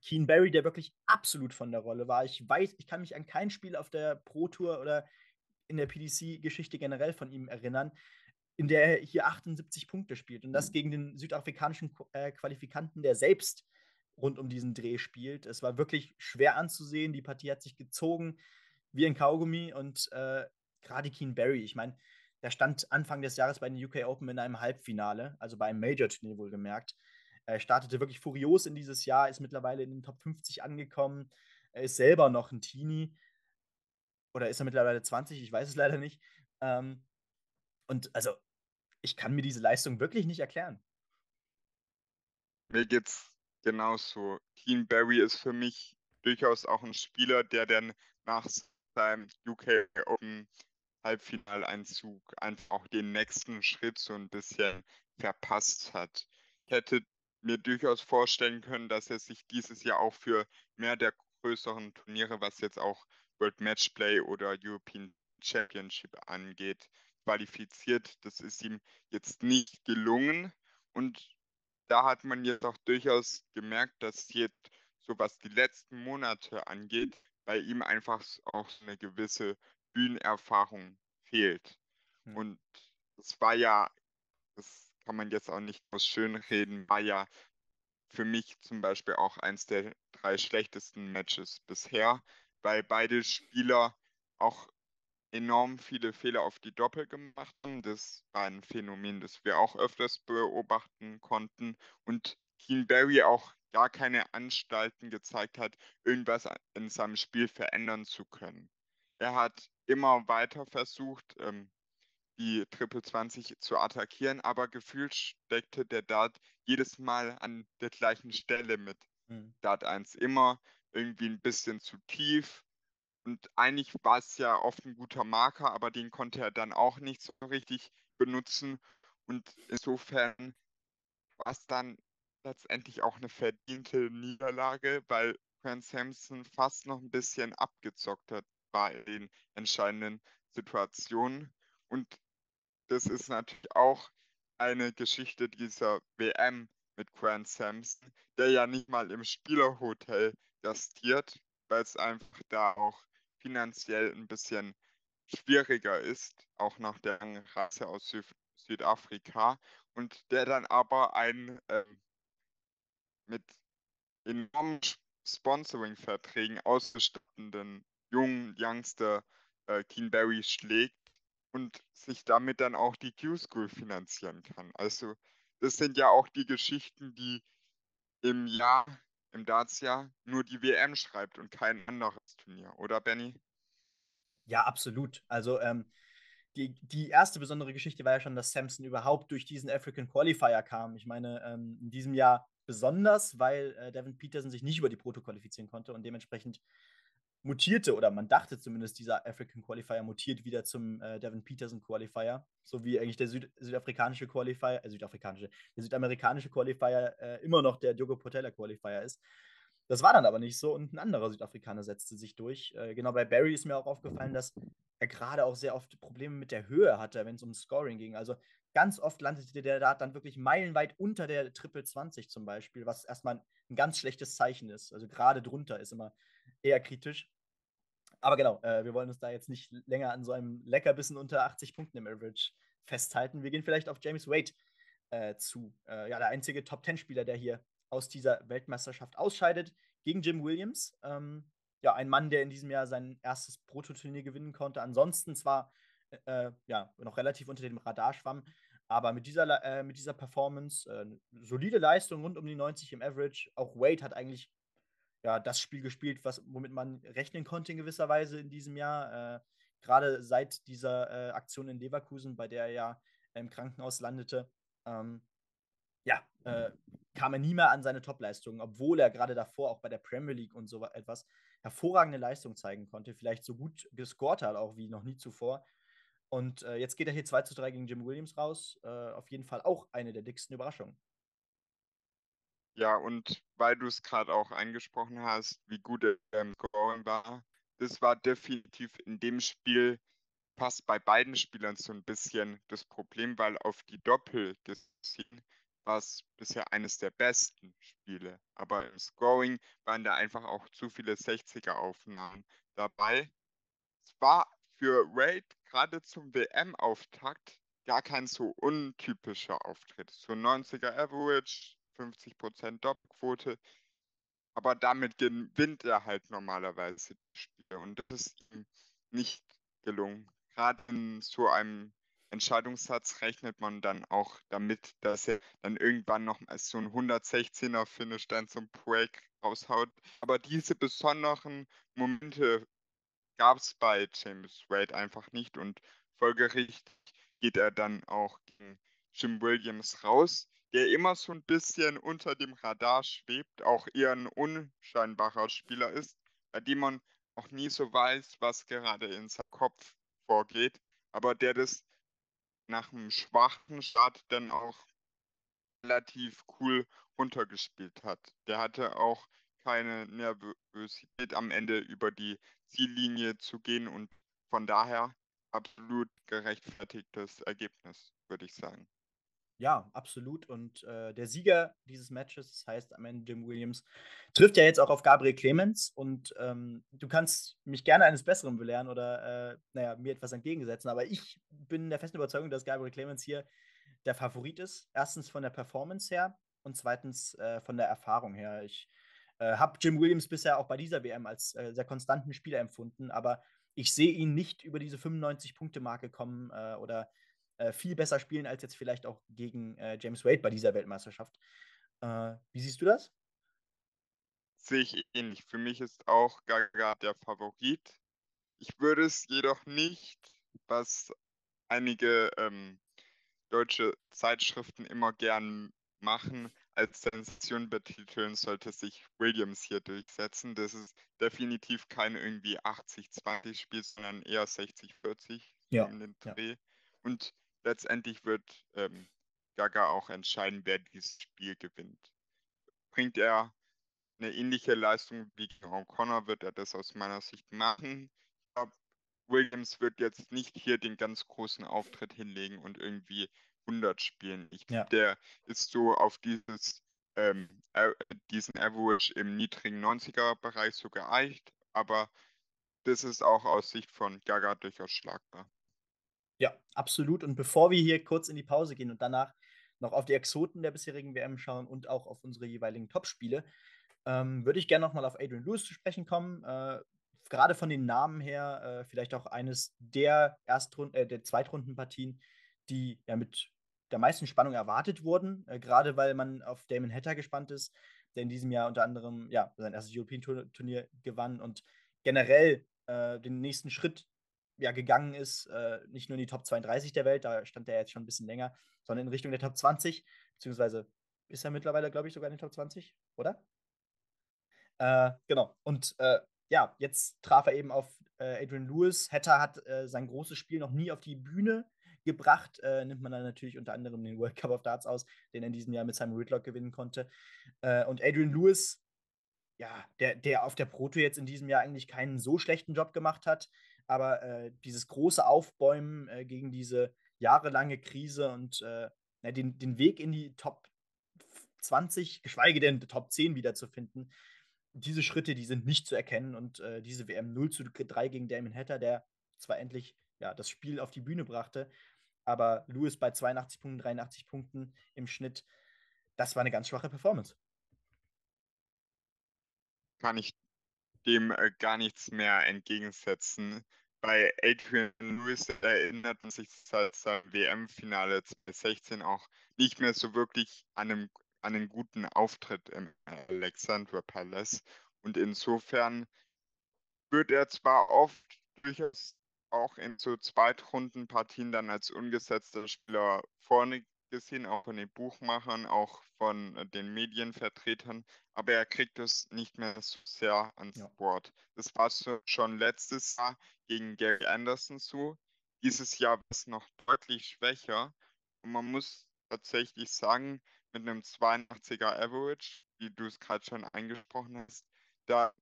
Keen Barry, der wirklich absolut von der Rolle war. Ich weiß, ich kann mich an kein Spiel auf der Pro Tour oder in der PDC-Geschichte generell von ihm erinnern, in der er hier 78 Punkte spielt. Und das gegen den südafrikanischen äh, Qualifikanten, der selbst rund um diesen Dreh spielt. Es war wirklich schwer anzusehen. Die Partie hat sich gezogen wie ein Kaugummi. Und äh, gerade Keen Barry, ich meine, der stand Anfang des Jahres bei den UK Open in einem Halbfinale, also bei einem Major-Turnier wohlgemerkt. Er startete wirklich furios in dieses Jahr, ist mittlerweile in den Top 50 angekommen. Er ist selber noch ein Teenie. Oder ist er mittlerweile 20? Ich weiß es leider nicht. Ähm, und also, ich kann mir diese Leistung wirklich nicht erklären. Mir geht's genauso. Keen Barry ist für mich durchaus auch ein Spieler, der dann nach seinem UK Open Halbfinaleinzug einfach auch den nächsten Schritt so ein bisschen verpasst hat. Ich hätte mir durchaus vorstellen können, dass er sich dieses Jahr auch für mehr der größeren Turniere, was jetzt auch World Matchplay oder European Championship angeht, qualifiziert. Das ist ihm jetzt nicht gelungen. Und da hat man jetzt auch durchaus gemerkt, dass jetzt, so was die letzten Monate angeht, bei ihm einfach auch so eine gewisse Bühnenerfahrung fehlt. Hm. Und es war ja, das kann man jetzt auch nicht aus schönreden, war ja für mich zum Beispiel auch eins der drei schlechtesten Matches bisher, weil beide Spieler auch enorm viele Fehler auf die Doppel gemacht haben. Das war ein Phänomen, das wir auch öfters beobachten konnten. Und Keen Barry auch gar keine Anstalten gezeigt hat, irgendwas in seinem Spiel verändern zu können. Er hat immer weiter versucht, ähm, die Triple 20 zu attackieren, aber gefühlt steckte der Dart jedes Mal an der gleichen Stelle mit mhm. Dart 1. Immer irgendwie ein bisschen zu tief. Und eigentlich war es ja oft ein guter Marker, aber den konnte er dann auch nicht so richtig benutzen. Und insofern war es dann letztendlich auch eine verdiente Niederlage, weil Grant Sampson fast noch ein bisschen abgezockt hat bei den entscheidenden Situationen. Und das ist natürlich auch eine Geschichte dieser WM mit Grant Sampson, der ja nicht mal im Spielerhotel gastiert, weil es einfach da auch finanziell ein bisschen schwieriger ist, auch nach der Reise aus Süd Südafrika und der dann aber ein ähm, mit enormen Sponsoring-Verträgen ausgestatteten jungen Youngster äh, Keen Barry schlägt und sich damit dann auch die Q-School finanzieren kann. Also das sind ja auch die Geschichten, die im Jahr, im Darts-Jahr nur die WM schreibt und kein anderes Turnier, oder Benny? Ja, absolut. Also ähm, die, die erste besondere Geschichte war ja schon, dass Samson überhaupt durch diesen African Qualifier kam. Ich meine, ähm, in diesem Jahr besonders, weil äh, Devin Peterson sich nicht über die Proto qualifizieren konnte und dementsprechend mutierte, oder man dachte zumindest, dieser African Qualifier mutiert wieder zum äh, Devin Peterson Qualifier, so wie eigentlich der Süd südafrikanische Qualifier, äh, südafrikanische, der südamerikanische Qualifier äh, immer noch der Diogo Portela Qualifier ist. Das war dann aber nicht so und ein anderer Südafrikaner setzte sich durch. Äh, genau bei Barry ist mir auch aufgefallen, dass er gerade auch sehr oft Probleme mit der Höhe hatte, wenn es um Scoring ging. Also ganz oft landete der Dart dann wirklich meilenweit unter der Triple 20 zum Beispiel, was erstmal ein ganz schlechtes Zeichen ist. Also gerade drunter ist immer eher kritisch. Aber genau, äh, wir wollen uns da jetzt nicht länger an so einem Leckerbissen unter 80 Punkten im Average festhalten. Wir gehen vielleicht auf James Wade äh, zu. Äh, ja, der einzige Top-10-Spieler, der hier aus dieser Weltmeisterschaft ausscheidet, gegen Jim Williams. Ähm, ja, ein Mann, der in diesem Jahr sein erstes Prototurnier gewinnen konnte. Ansonsten zwar äh, ja, noch relativ unter dem Radar schwamm, aber mit dieser, äh, mit dieser Performance, äh, solide Leistung rund um die 90 im Average. Auch Wade hat eigentlich ja, das Spiel gespielt, was, womit man rechnen konnte in gewisser Weise in diesem Jahr. Äh, Gerade seit dieser äh, Aktion in Leverkusen, bei der er ja im Krankenhaus landete. Ähm, ja, äh, kam er nie mehr an seine Topleistungen, obwohl er gerade davor auch bei der Premier League und so etwas hervorragende Leistung zeigen konnte, vielleicht so gut gescored hat, auch wie noch nie zuvor. Und äh, jetzt geht er hier 2 zu 3 gegen Jim Williams raus. Äh, auf jeden Fall auch eine der dicksten Überraschungen. Ja, und weil du es gerade auch angesprochen hast, wie gut er im Scoring war, das war definitiv in dem Spiel fast bei beiden Spielern so ein bisschen das Problem, weil auf die Doppel gesehen war es bisher eines der besten Spiele. Aber im Scoring waren da einfach auch zu viele 60er-Aufnahmen dabei. Es war für Raid gerade zum WM-Auftakt gar kein so untypischer Auftritt. So 90er Average, 50% Doppelquote. Aber damit gewinnt er halt normalerweise die Spiele. Und das ist ihm nicht gelungen. Gerade in so einem Entscheidungssatz rechnet man dann auch damit, dass er dann irgendwann noch mal so ein 116er Finish dann zum Break raushaut. Aber diese besonderen Momente gab es bei James Wade einfach nicht und folgerichtig geht er dann auch gegen Jim Williams raus, der immer so ein bisschen unter dem Radar schwebt, auch eher ein unscheinbarer Spieler ist, bei dem man auch nie so weiß, was gerade in seinem Kopf vorgeht, aber der das nach einem schwachen Start dann auch relativ cool runtergespielt hat. Der hatte auch keine Nervosität am Ende über die Ziellinie zu gehen und von daher absolut gerechtfertigtes Ergebnis, würde ich sagen. Ja, absolut. Und äh, der Sieger dieses Matches, das heißt am Ende Jim Williams, trifft ja jetzt auch auf Gabriel Clemens. Und ähm, du kannst mich gerne eines Besseren belehren oder, äh, naja, mir etwas entgegensetzen. Aber ich bin der festen Überzeugung, dass Gabriel Clemens hier der Favorit ist. Erstens von der Performance her und zweitens äh, von der Erfahrung her. Ich äh, habe Jim Williams bisher auch bei dieser WM als äh, sehr konstanten Spieler empfunden, aber ich sehe ihn nicht über diese 95-Punkte-Marke kommen äh, oder äh, viel besser spielen als jetzt vielleicht auch gegen äh, James Wade bei dieser Weltmeisterschaft. Äh, wie siehst du das? sehe ich ähnlich. Für mich ist auch Gaga der Favorit. Ich würde es jedoch nicht, was einige ähm, deutsche Zeitschriften immer gern machen, als Sensation betiteln, sollte sich Williams hier durchsetzen. Das ist definitiv kein irgendwie 80-20-Spiel, sondern eher 60-40 ja. in den Dreh. Ja. Und letztendlich wird ähm, Gaga auch entscheiden, wer dieses Spiel gewinnt. Bringt er eine ähnliche Leistung wie gegen O'Connor, wird er das aus meiner Sicht machen. Ich glaube, Williams wird jetzt nicht hier den ganz großen Auftritt hinlegen und irgendwie 100 spielen. Ich, ja. Der ist so auf dieses, ähm, diesen Average im niedrigen 90er-Bereich so geeicht, aber das ist auch aus Sicht von Gaga durchaus schlagbar. Ja, absolut. Und bevor wir hier kurz in die Pause gehen und danach noch auf die Exoten der bisherigen WM schauen und auch auf unsere jeweiligen Topspiele, ähm, würde ich gerne nochmal auf Adrian Lewis zu sprechen kommen. Äh, Gerade von den Namen her, äh, vielleicht auch eines der Erstrund äh, der Zweitrundenpartien, die ja mit der meisten Spannung erwartet wurden, äh, gerade weil man auf Damon Hatter gespannt ist, der in diesem Jahr unter anderem ja, sein erstes European Turnier gewann und generell äh, den nächsten Schritt ja, gegangen ist, äh, nicht nur in die Top 32 der Welt, da stand er jetzt schon ein bisschen länger, sondern in Richtung der Top 20, beziehungsweise ist er mittlerweile, glaube ich, sogar in den Top 20, oder? Äh, genau. Und äh, ja, jetzt traf er eben auf äh, Adrian Lewis. Hatter hat äh, sein großes Spiel noch nie auf die Bühne gebracht. Äh, nimmt man dann natürlich unter anderem den World Cup of Darts aus, den er in diesem Jahr mit Simon Whitlock gewinnen konnte. Und Adrian Lewis, ja, der, der auf der Proto jetzt in diesem Jahr eigentlich keinen so schlechten Job gemacht hat, aber äh, dieses große Aufbäumen äh, gegen diese jahrelange Krise und äh, den, den Weg in die Top 20, geschweige denn Top 10 wiederzufinden, diese Schritte, die sind nicht zu erkennen und äh, diese WM 0 zu 3 gegen Damon Hatter, der zwar endlich ja, das Spiel auf die Bühne brachte, aber Lewis bei 82 Punkten, 83 Punkten im Schnitt, das war eine ganz schwache Performance. Kann ich dem äh, gar nichts mehr entgegensetzen. Bei Adrian Lewis erinnert man sich seit seinem WM-Finale 2016 auch nicht mehr so wirklich an, einem, an einen guten Auftritt im Alexandra Palace. Und insofern wird er zwar oft durchaus auch in so Zweitrundenpartien dann als ungesetzter Spieler vorne gesehen, auch von den Buchmachern, auch von äh, den Medienvertretern, aber er kriegt es nicht mehr so sehr ans ja. Board. Das war schon letztes Jahr gegen Gary Anderson so. Dieses Jahr war es noch deutlich schwächer und man muss tatsächlich sagen, mit einem 82er Average, wie du es gerade schon angesprochen hast, da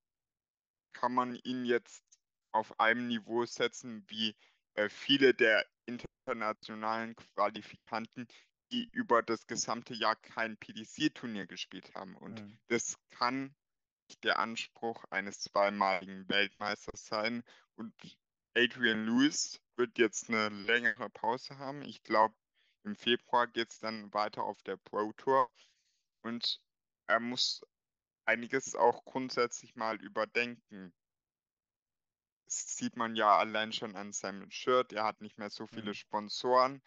kann man ihn jetzt auf einem Niveau setzen wie äh, viele der internationalen Qualifikanten, die über das gesamte Jahr kein PDC-Turnier gespielt haben. Und mhm. das kann der Anspruch eines zweimaligen Weltmeisters sein. Und Adrian Lewis wird jetzt eine längere Pause haben. Ich glaube, im Februar geht es dann weiter auf der Pro Tour. Und er muss einiges auch grundsätzlich mal überdenken. Das sieht man ja allein schon an seinem Shirt. Er hat nicht mehr so viele mhm. Sponsoren.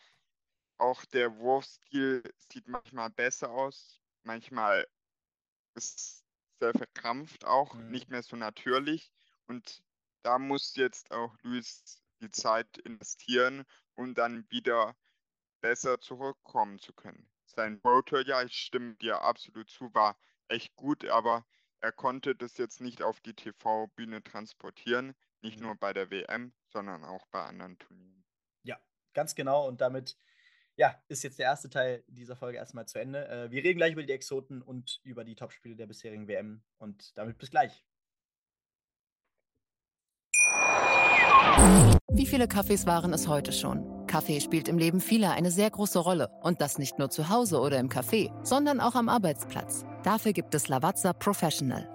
Auch der Wurfstil sieht manchmal besser aus. Manchmal ist sehr verkrampft auch, mhm. nicht mehr so natürlich. Und da muss jetzt auch Luis die Zeit investieren, um dann wieder besser zurückkommen zu können. Sein Rotor, ja, ich stimme dir absolut zu, war echt gut, aber er konnte das jetzt nicht auf die TV-Bühne transportieren, nicht mhm. nur bei der WM, sondern auch bei anderen Turnieren. Ja, ganz genau. Und damit ja, ist jetzt der erste Teil dieser Folge erstmal zu Ende. Äh, wir reden gleich über die Exoten und über die Topspiele der bisherigen WM. Und damit bis gleich. Wie viele Kaffees waren es heute schon? Kaffee spielt im Leben vieler eine sehr große Rolle. Und das nicht nur zu Hause oder im Café, sondern auch am Arbeitsplatz. Dafür gibt es Lavazza Professional.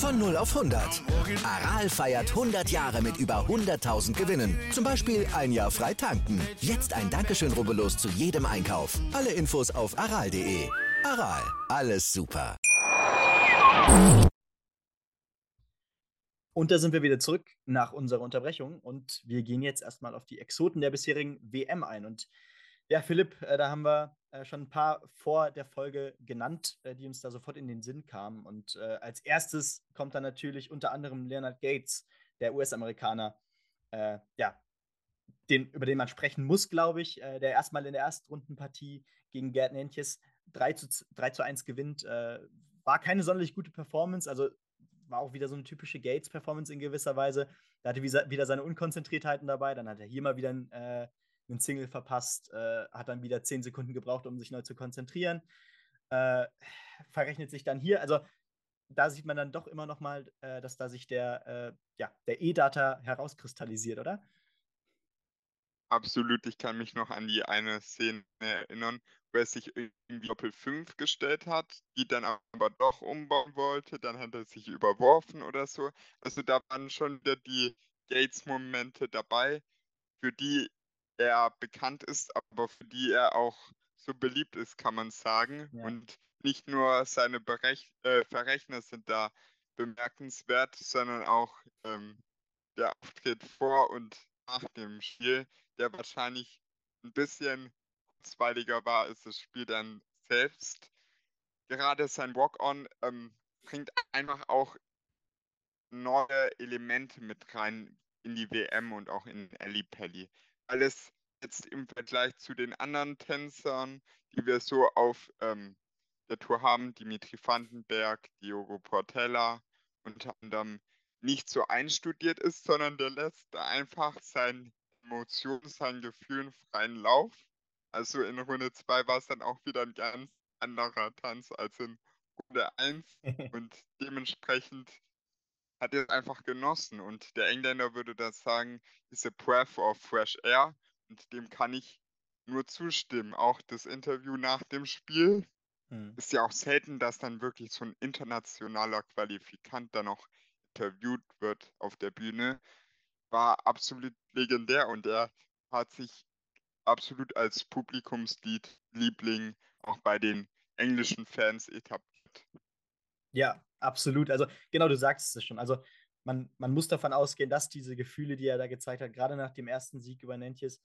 Von 0 auf 100. Aral feiert 100 Jahre mit über 100.000 Gewinnen. Zum Beispiel ein Jahr frei tanken. Jetzt ein Dankeschön, rubbellos zu jedem Einkauf. Alle Infos auf aral.de. Aral, alles super. Und da sind wir wieder zurück nach unserer Unterbrechung und wir gehen jetzt erstmal auf die Exoten der bisherigen WM ein. Und ja, Philipp, äh, da haben wir äh, schon ein paar vor der Folge genannt, äh, die uns da sofort in den Sinn kamen. Und äh, als erstes kommt dann natürlich unter anderem Leonard Gates, der US-Amerikaner, äh, ja, den, über den man sprechen muss, glaube ich, äh, der erstmal in der Erstrundenpartie gegen Gerd Nentjes 3 zu, 3 zu 1 gewinnt. war keine sonderlich gute Performance, also war auch wieder so eine typische Gates-Performance in gewisser Weise. Da hatte wieder seine Unkonzentriertheiten dabei, dann hat er hier mal wieder ein einen Single verpasst, äh, hat dann wieder zehn Sekunden gebraucht, um sich neu zu konzentrieren. Äh, verrechnet sich dann hier. Also da sieht man dann doch immer noch mal, äh, dass da sich der, äh, ja, der E-Data herauskristallisiert, oder? Absolut, ich kann mich noch an die eine Szene erinnern, wo er sich irgendwie Doppel 5 gestellt hat, die dann aber doch umbauen wollte, dann hat er sich überworfen oder so. Also da waren schon wieder die Gates-Momente dabei, für die er bekannt ist, aber für die er auch so beliebt ist, kann man sagen. Ja. Und nicht nur seine Berech äh, Verrechner sind da bemerkenswert, sondern auch ähm, der Auftritt vor und nach dem Spiel, der wahrscheinlich ein bisschen kurzweiliger war als das Spiel dann selbst. Gerade sein Walk-On ähm, bringt einfach auch neue Elemente mit rein in die WM und auch in Ellie Pelli alles jetzt im Vergleich zu den anderen Tänzern, die wir so auf ähm, der Tour haben, Dimitri Vandenberg, Diogo Portella, unter anderem nicht so einstudiert ist, sondern der lässt einfach seinen Emotionen, seinen Gefühlen freien Lauf. Also in Runde 2 war es dann auch wieder ein ganz anderer Tanz als in Runde 1 und dementsprechend hat es einfach genossen. Und der Engländer würde das sagen, ist a breath of fresh air. Und dem kann ich nur zustimmen. Auch das Interview nach dem Spiel hm. ist ja auch selten, dass dann wirklich so ein internationaler Qualifikant dann noch interviewt wird auf der Bühne. War absolut legendär und er hat sich absolut als Publikumsliebling auch bei den englischen Fans etabliert. Ja, absolut. Also genau, du sagst es schon. Also man, man muss davon ausgehen, dass diese Gefühle, die er da gezeigt hat, gerade nach dem ersten Sieg über Nentjes,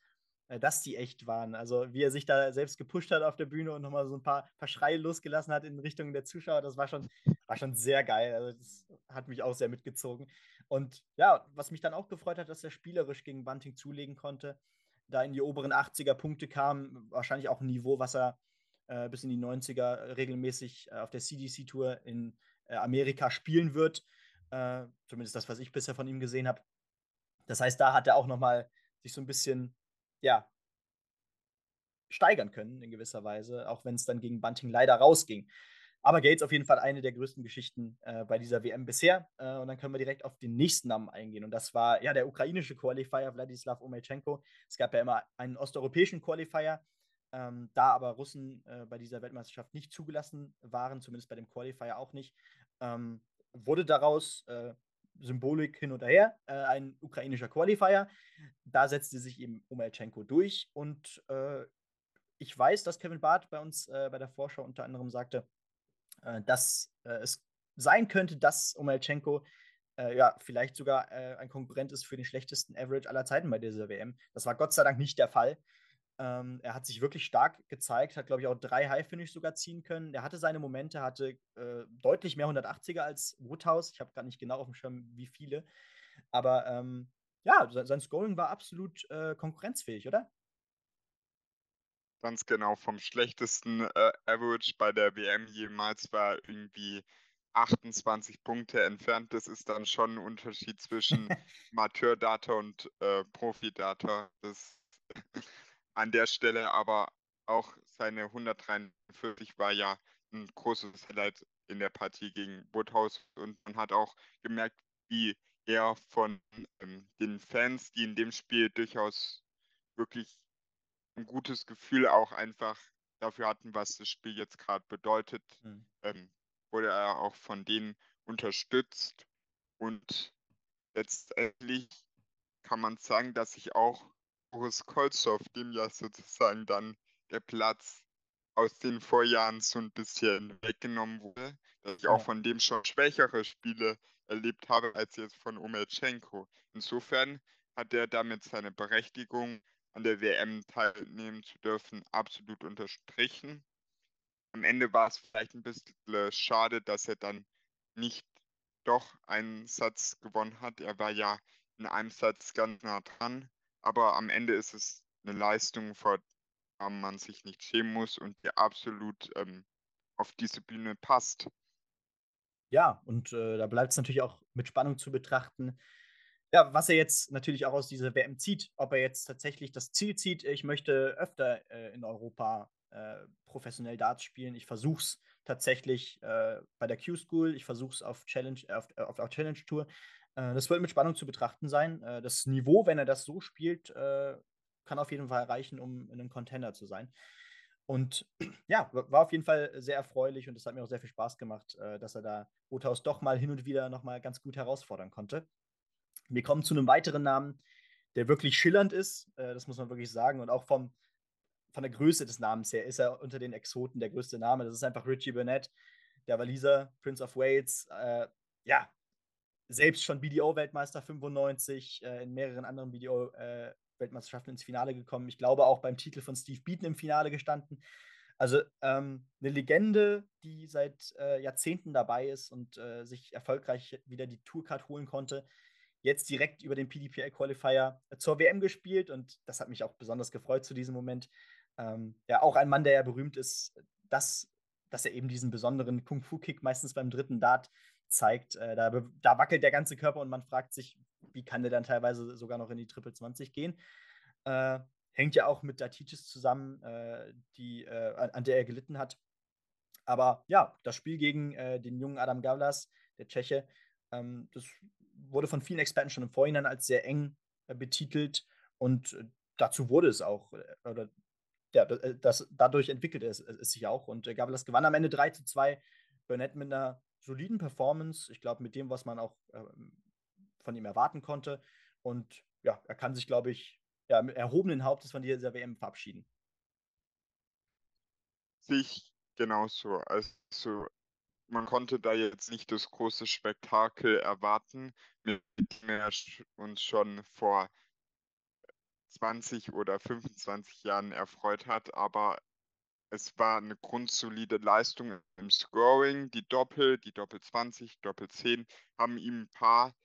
äh, dass die echt waren. Also wie er sich da selbst gepusht hat auf der Bühne und nochmal so ein paar, paar Schreie losgelassen hat in Richtung der Zuschauer, das war schon, war schon sehr geil. Also das hat mich auch sehr mitgezogen. Und ja, was mich dann auch gefreut hat, dass er spielerisch gegen Bunting zulegen konnte, da in die oberen 80er Punkte kam, wahrscheinlich auch ein Niveau, was er äh, bis in die 90er regelmäßig äh, auf der CDC-Tour in Amerika spielen wird. Äh, zumindest das, was ich bisher von ihm gesehen habe. Das heißt, da hat er auch nochmal sich so ein bisschen, ja, steigern können in gewisser Weise, auch wenn es dann gegen Bunting leider rausging. Aber Gates auf jeden Fall eine der größten Geschichten äh, bei dieser WM bisher. Äh, und dann können wir direkt auf den nächsten Namen eingehen. Und das war ja der ukrainische Qualifier Wladislav Omelchenko. Es gab ja immer einen osteuropäischen Qualifier, ähm, da aber Russen äh, bei dieser Weltmeisterschaft nicht zugelassen waren, zumindest bei dem Qualifier auch nicht, ähm, wurde daraus äh, Symbolik hin und her, äh, ein ukrainischer Qualifier. Da setzte sich eben Omelchenko durch und äh, ich weiß, dass Kevin Barth bei uns äh, bei der Vorschau unter anderem sagte, äh, dass es sein könnte, dass Omelchenko ja, vielleicht sogar ein Konkurrent ist für den schlechtesten Average aller Zeiten bei dieser WM. Das war Gott sei Dank nicht der Fall. Ähm, er hat sich wirklich stark gezeigt, hat, glaube ich, auch drei High-Finish sogar ziehen können. Er hatte seine Momente, hatte äh, deutlich mehr 180er als Woodhouse. Ich habe gar nicht genau auf dem Schirm, wie viele. Aber ähm, ja, sein Scoring war absolut äh, konkurrenzfähig, oder? Ganz genau. Vom schlechtesten äh, Average bei der WM jemals war irgendwie 28 Punkte entfernt. Das ist dann schon ein Unterschied zwischen Amateur-Data und äh, Profi-Data. Das an der Stelle aber auch seine 143 war ja ein großes Highlight in der Partie gegen Woodhouse und man hat auch gemerkt, wie er von ähm, den Fans, die in dem Spiel durchaus wirklich ein gutes Gefühl auch einfach dafür hatten, was das Spiel jetzt gerade bedeutet, mhm. ähm, wurde er auch von denen unterstützt und letztendlich kann man sagen, dass sich auch Boris Kolzow, dem ja sozusagen dann der Platz aus den Vorjahren so ein bisschen weggenommen wurde, dass ich auch von dem schon schwächere Spiele erlebt habe als jetzt von Omelchenko. Insofern hat er damit seine Berechtigung, an der WM teilnehmen zu dürfen, absolut unterstrichen. Am Ende war es vielleicht ein bisschen schade, dass er dann nicht doch einen Satz gewonnen hat. Er war ja in einem Satz ganz nah dran, aber am Ende ist es eine Leistung, vor der man sich nicht schämen muss und die absolut ähm, auf diese Bühne passt. Ja, und äh, da bleibt es natürlich auch mit Spannung zu betrachten, ja, was er jetzt natürlich auch aus dieser WM zieht. Ob er jetzt tatsächlich das Ziel zieht, ich möchte öfter äh, in Europa äh, professionell Darts spielen. Ich versuche es tatsächlich äh, bei der Q-School, ich versuche es auf Challenge, auf, auf, auf Challenge Tour. Äh, das wird mit Spannung zu betrachten sein. Äh, das Niveau, wenn er das so spielt, kann auf jeden Fall reichen, um in einem Contender zu sein. Und ja, war auf jeden Fall sehr erfreulich und es hat mir auch sehr viel Spaß gemacht, äh, dass er da Rothaus doch mal hin und wieder nochmal ganz gut herausfordern konnte. Wir kommen zu einem weiteren Namen, der wirklich schillernd ist, äh, das muss man wirklich sagen, und auch vom, von der Größe des Namens her ist er unter den Exoten der größte Name. Das ist einfach Richie Burnett, der Waliser, Prince of Wales. Äh, ja, selbst schon BDO-Weltmeister 95, äh, in mehreren anderen BDO, äh, ins Finale gekommen. Ich glaube auch beim Titel von Steve Beaton im Finale gestanden. Also ähm, eine Legende, die seit äh, Jahrzehnten dabei ist und äh, sich erfolgreich wieder die Tourcard holen konnte. Jetzt direkt über den PDPL Qualifier zur WM gespielt und das hat mich auch besonders gefreut zu diesem Moment. Ähm, ja, auch ein Mann, der ja berühmt ist, dass, dass er eben diesen besonderen Kung-Fu-Kick meistens beim dritten Dart zeigt. Äh, da, da wackelt der ganze Körper und man fragt sich, wie kann der dann teilweise sogar noch in die Triple 20 gehen? Äh, hängt ja auch mit Datitis zusammen, äh, die, äh, an, der er gelitten hat. Aber ja, das Spiel gegen äh, den jungen Adam Gavlas, der Tscheche, ähm, das wurde von vielen Experten schon im Vorhinein als sehr eng betitelt und dazu wurde es auch, oder ja, das, dadurch entwickelt es, es sich auch. Und äh, gewann am Ende 3 zu 2. Burnett mit einer soliden Performance. Ich glaube, mit dem, was man auch ähm, von ihm erwarten konnte. Und ja, er kann sich, glaube ich, ja, mit erhobenen Hauptes von dieser WM verabschieden. Sich genauso. Also man konnte da jetzt nicht das große Spektakel erwarten, mit dem er uns schon vor 20 oder 25 Jahren erfreut hat, aber es war eine grundsolide Leistung im Scoring. Die Doppel, die Doppel 20, Doppel 10 haben ihm ein paar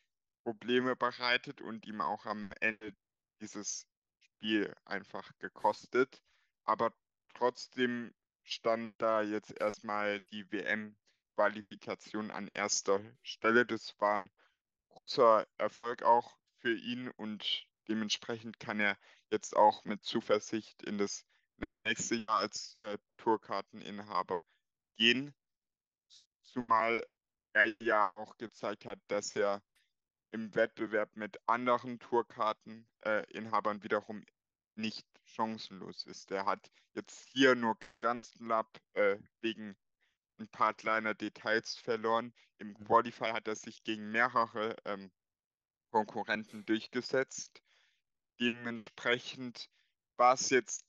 Probleme bereitet und ihm auch am Ende dieses Spiel einfach gekostet. Aber trotzdem stand da jetzt erstmal die WM-Qualifikation an erster Stelle. Das war ein großer Erfolg auch für ihn und dementsprechend kann er jetzt auch mit Zuversicht in das nächste Jahr als äh, Tourkarteninhaber gehen. Zumal er ja auch gezeigt hat, dass er im Wettbewerb mit anderen Tourkarteninhabern äh, wiederum nicht chancenlos ist. Er hat jetzt hier nur ganz knapp äh, wegen ein paar kleiner Details verloren. Im mhm. Qualify hat er sich gegen mehrere ähm, Konkurrenten durchgesetzt. Dementsprechend war es jetzt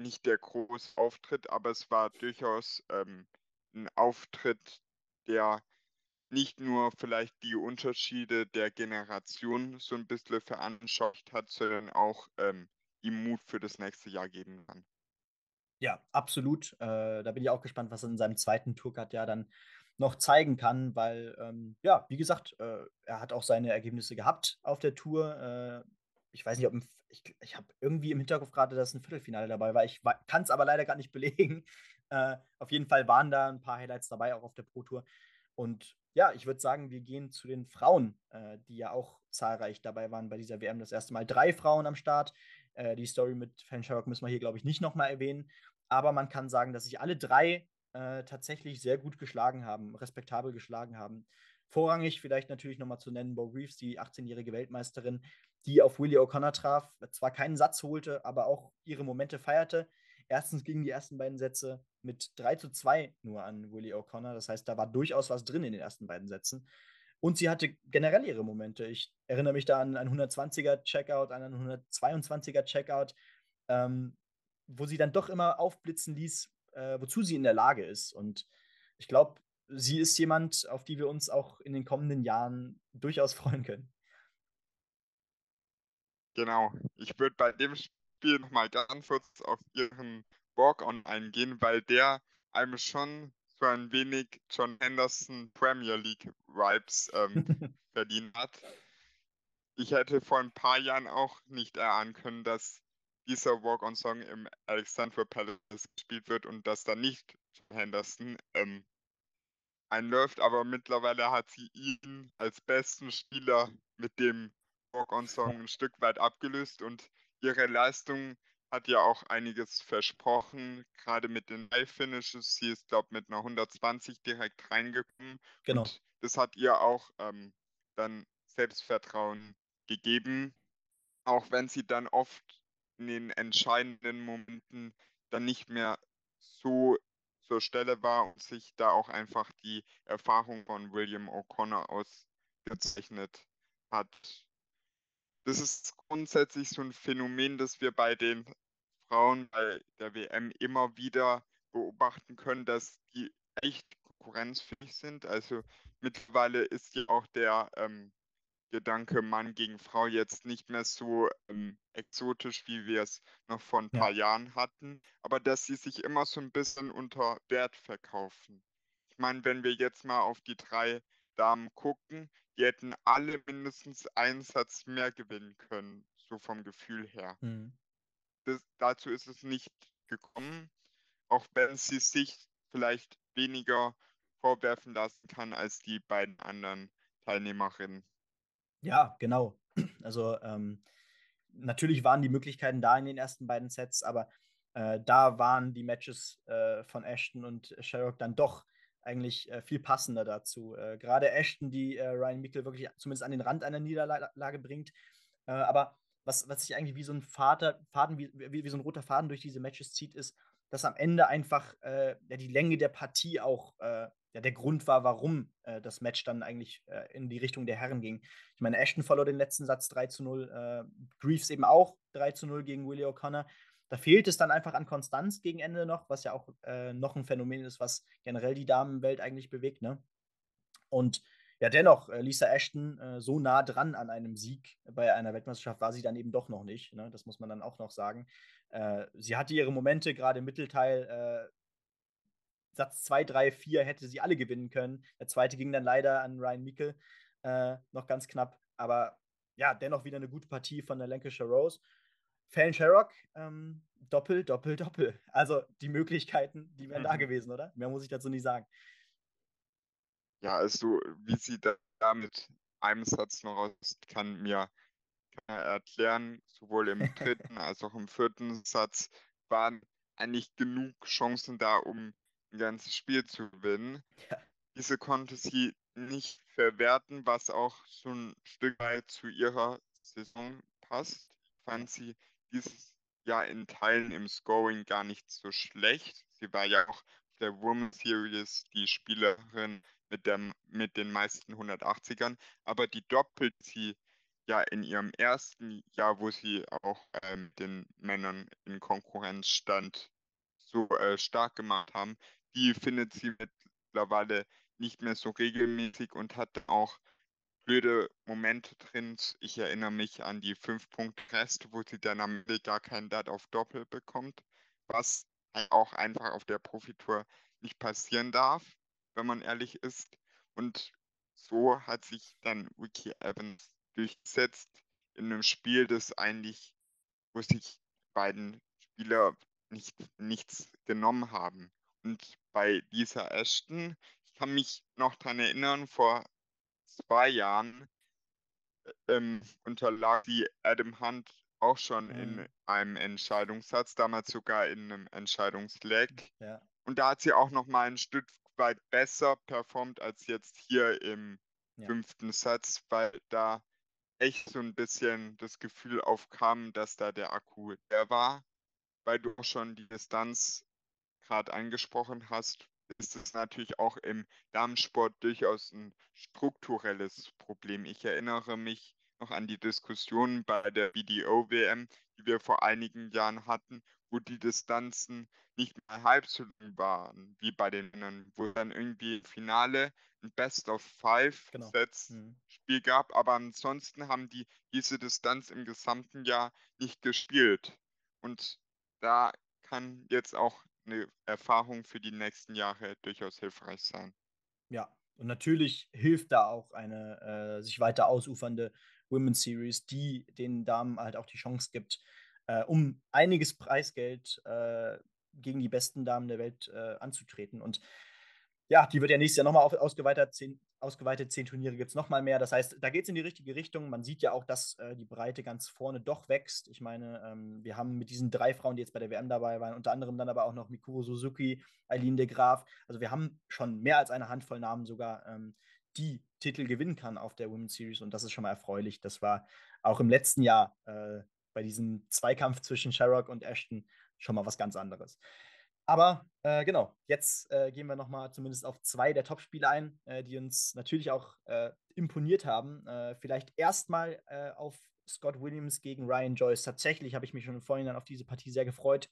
nicht der große Auftritt, aber es war durchaus ähm, ein Auftritt, der nicht nur vielleicht die Unterschiede der Generation so ein bisschen veranschaulicht hat, sondern auch ähm, ihm Mut für das nächste Jahr geben kann. Ja, absolut. Äh, da bin ich auch gespannt, was er in seinem zweiten Tourcard ja dann noch zeigen kann, weil, ähm, ja, wie gesagt, äh, er hat auch seine Ergebnisse gehabt auf der Tour. Äh, ich weiß nicht, ob im, ich, ich habe irgendwie im Hinterkopf gerade, dass ein Viertelfinale dabei war. Ich kann es aber leider gar nicht belegen. Äh, auf jeden Fall waren da ein paar Highlights dabei, auch auf der Pro Tour. Und ja, ich würde sagen, wir gehen zu den Frauen, äh, die ja auch zahlreich dabei waren bei dieser WM. Das erste Mal drei Frauen am Start. Äh, die Story mit Fan Sherrock müssen wir hier, glaube ich, nicht nochmal erwähnen. Aber man kann sagen, dass sich alle drei äh, tatsächlich sehr gut geschlagen haben, respektabel geschlagen haben. Vorrangig vielleicht natürlich nochmal zu nennen Bo Reeves, die 18-jährige Weltmeisterin, die auf Willie O'Connor traf, zwar keinen Satz holte, aber auch ihre Momente feierte. Erstens gingen die ersten beiden Sätze mit 3 zu 2 nur an Willie O'Connor. Das heißt, da war durchaus was drin in den ersten beiden Sätzen. Und sie hatte generell ihre Momente. Ich erinnere mich da an einen 120er Checkout, an einen 122er Checkout, ähm, wo sie dann doch immer aufblitzen ließ, äh, wozu sie in der Lage ist. Und ich glaube, sie ist jemand, auf die wir uns auch in den kommenden Jahren durchaus freuen können. Genau. Ich würde bei dem Spiel nochmal ganz kurz auf ihren Walk-On eingehen, weil der einem schon so ein wenig John Henderson Premier League Vibes ähm, verdient hat. Ich hätte vor ein paar Jahren auch nicht erahnen können, dass dieser Walk-on-Song im Alexandra Palace gespielt wird und dass da nicht John Henderson ähm, einläuft, aber mittlerweile hat sie ihn als besten Spieler mit dem Walk-on-Song ein Stück weit abgelöst und ihre Leistung hat ja auch einiges versprochen, gerade mit den Live-Finishes. Sie ist, glaube ich, mit einer 120 direkt reingekommen. Genau. Und das hat ihr auch ähm, dann Selbstvertrauen gegeben, auch wenn sie dann oft in den entscheidenden Momenten dann nicht mehr so zur Stelle war und sich da auch einfach die Erfahrung von William O'Connor ausgezeichnet hat das ist grundsätzlich so ein Phänomen, das wir bei den Frauen bei der WM immer wieder beobachten können, dass die echt konkurrenzfähig sind. Also mittlerweile ist ja auch der ähm, Gedanke Mann gegen Frau jetzt nicht mehr so ähm, exotisch, wie wir es noch vor ein paar ja. Jahren hatten, aber dass sie sich immer so ein bisschen unter Wert verkaufen. Ich meine, wenn wir jetzt mal auf die drei Damen gucken, die hätten alle mindestens einen Satz mehr gewinnen können, so vom Gefühl her. Mhm. Das, dazu ist es nicht gekommen, auch wenn sie sich vielleicht weniger vorwerfen lassen kann als die beiden anderen Teilnehmerinnen. Ja, genau. Also ähm, natürlich waren die Möglichkeiten da in den ersten beiden Sets, aber äh, da waren die Matches äh, von Ashton und Sherrock dann doch eigentlich äh, viel passender dazu. Äh, Gerade Ashton, die äh, Ryan Mickel wirklich zumindest an den Rand einer Niederlage bringt. Äh, aber was, was sich eigentlich wie so ein Vater, Faden, wie, wie, wie, so ein roter Faden durch diese Matches zieht, ist, dass am Ende einfach äh, ja, die Länge der Partie auch äh, ja, der Grund war, warum das Match dann eigentlich in die Richtung der Herren ging. Ich meine, Ashton verlor den letzten Satz 3 zu 0, Greaves eben auch 3 zu 0 gegen Willie O'Connor. Da fehlt es dann einfach an Konstanz gegen Ende noch, was ja auch äh, noch ein Phänomen ist, was generell die Damenwelt eigentlich bewegt. Ne? Und ja, dennoch, äh, Lisa Ashton äh, so nah dran an einem Sieg bei einer Weltmeisterschaft war sie dann eben doch noch nicht. Ne? Das muss man dann auch noch sagen. Äh, sie hatte ihre Momente, gerade im Mittelteil. Äh, Satz 2, 3, 4 hätte sie alle gewinnen können. Der zweite ging dann leider an Ryan Mikkel äh, noch ganz knapp. Aber ja, dennoch wieder eine gute Partie von der Lancashire Rose. Fallon Sherrock, ähm, Doppel, Doppel, Doppel. Also die Möglichkeiten, die wären mhm. da gewesen, oder? Mehr muss ich dazu nicht sagen. Ja, also wie sie da, mit einem Satz noch raus kann mir keiner erklären, sowohl im dritten als auch im vierten Satz waren eigentlich genug Chancen da, um ein ganzes Spiel zu gewinnen. Ja. Diese konnte sie nicht verwerten, was auch so ein Stück weit zu ihrer Saison passt. Ich fand sie dieses Jahr in Teilen im Scoring gar nicht so schlecht. Sie war ja auch der Women's Series die Spielerin mit, der, mit den meisten 180ern, aber die doppelt sie ja in ihrem ersten Jahr, wo sie auch äh, den Männern in Konkurrenz stand, so äh, stark gemacht haben, die findet sie mittlerweile nicht mehr so regelmäßig und hat auch blöde Momente drin. Ich erinnere mich an die 5-Punkt-Rest, wo sie dann am Ende gar keinen Dart auf Doppel bekommt, was auch einfach auf der Profitour nicht passieren darf, wenn man ehrlich ist. Und so hat sich dann Wiki Evans durchgesetzt in einem Spiel, das eigentlich, wo sich beiden Spieler nicht, nichts genommen haben. Und bei Lisa Ashton, ich kann mich noch daran erinnern, vor zwei Jahren ähm, unterlag die Adam Hunt auch schon mhm. in einem Entscheidungssatz, damals sogar in einem Entscheidungsleck. Ja. Und da hat sie auch noch mal ein Stück weit besser performt als jetzt hier im ja. fünften Satz, weil da echt so ein bisschen das Gefühl aufkam, dass da der Akku der war, weil du auch schon die Distanz gerade angesprochen hast, ist es natürlich auch im Damensport durchaus ein strukturelles Problem. Ich erinnere mich noch an die Diskussionen bei der BDO-WM, die wir vor einigen Jahren hatten, wo die Distanzen nicht mehr halb so lang waren wie bei den Männern, wo dann irgendwie im Finale ein Best of Five genau. Mhm. Gab, aber ansonsten haben die diese Distanz im gesamten Jahr nicht gespielt. Und da kann jetzt auch eine Erfahrung für die nächsten Jahre durchaus hilfreich sein. Ja, und natürlich hilft da auch eine äh, sich weiter ausufernde Women's Series, die den Damen halt auch die Chance gibt, äh, um einiges Preisgeld äh, gegen die besten Damen der Welt äh, anzutreten. Und ja, die wird ja nächstes Jahr nochmal ausgeweitet. Zehn, ausgeweitet, zehn Turniere gibt es nochmal mehr. Das heißt, da geht es in die richtige Richtung. Man sieht ja auch, dass äh, die Breite ganz vorne doch wächst. Ich meine, ähm, wir haben mit diesen drei Frauen, die jetzt bei der WM dabei waren, unter anderem dann aber auch noch Mikuro Suzuki, Eileen de Graaf. Also wir haben schon mehr als eine Handvoll Namen sogar, ähm, die Titel gewinnen kann auf der Women's Series. Und das ist schon mal erfreulich. Das war auch im letzten Jahr äh, bei diesem Zweikampf zwischen Sherrock und Ashton schon mal was ganz anderes. Aber äh, genau, jetzt äh, gehen wir nochmal zumindest auf zwei der Top-Spiele ein, äh, die uns natürlich auch äh, imponiert haben. Äh, vielleicht erstmal äh, auf Scott Williams gegen Ryan Joyce. Tatsächlich habe ich mich schon im Vorhinein auf diese Partie sehr gefreut.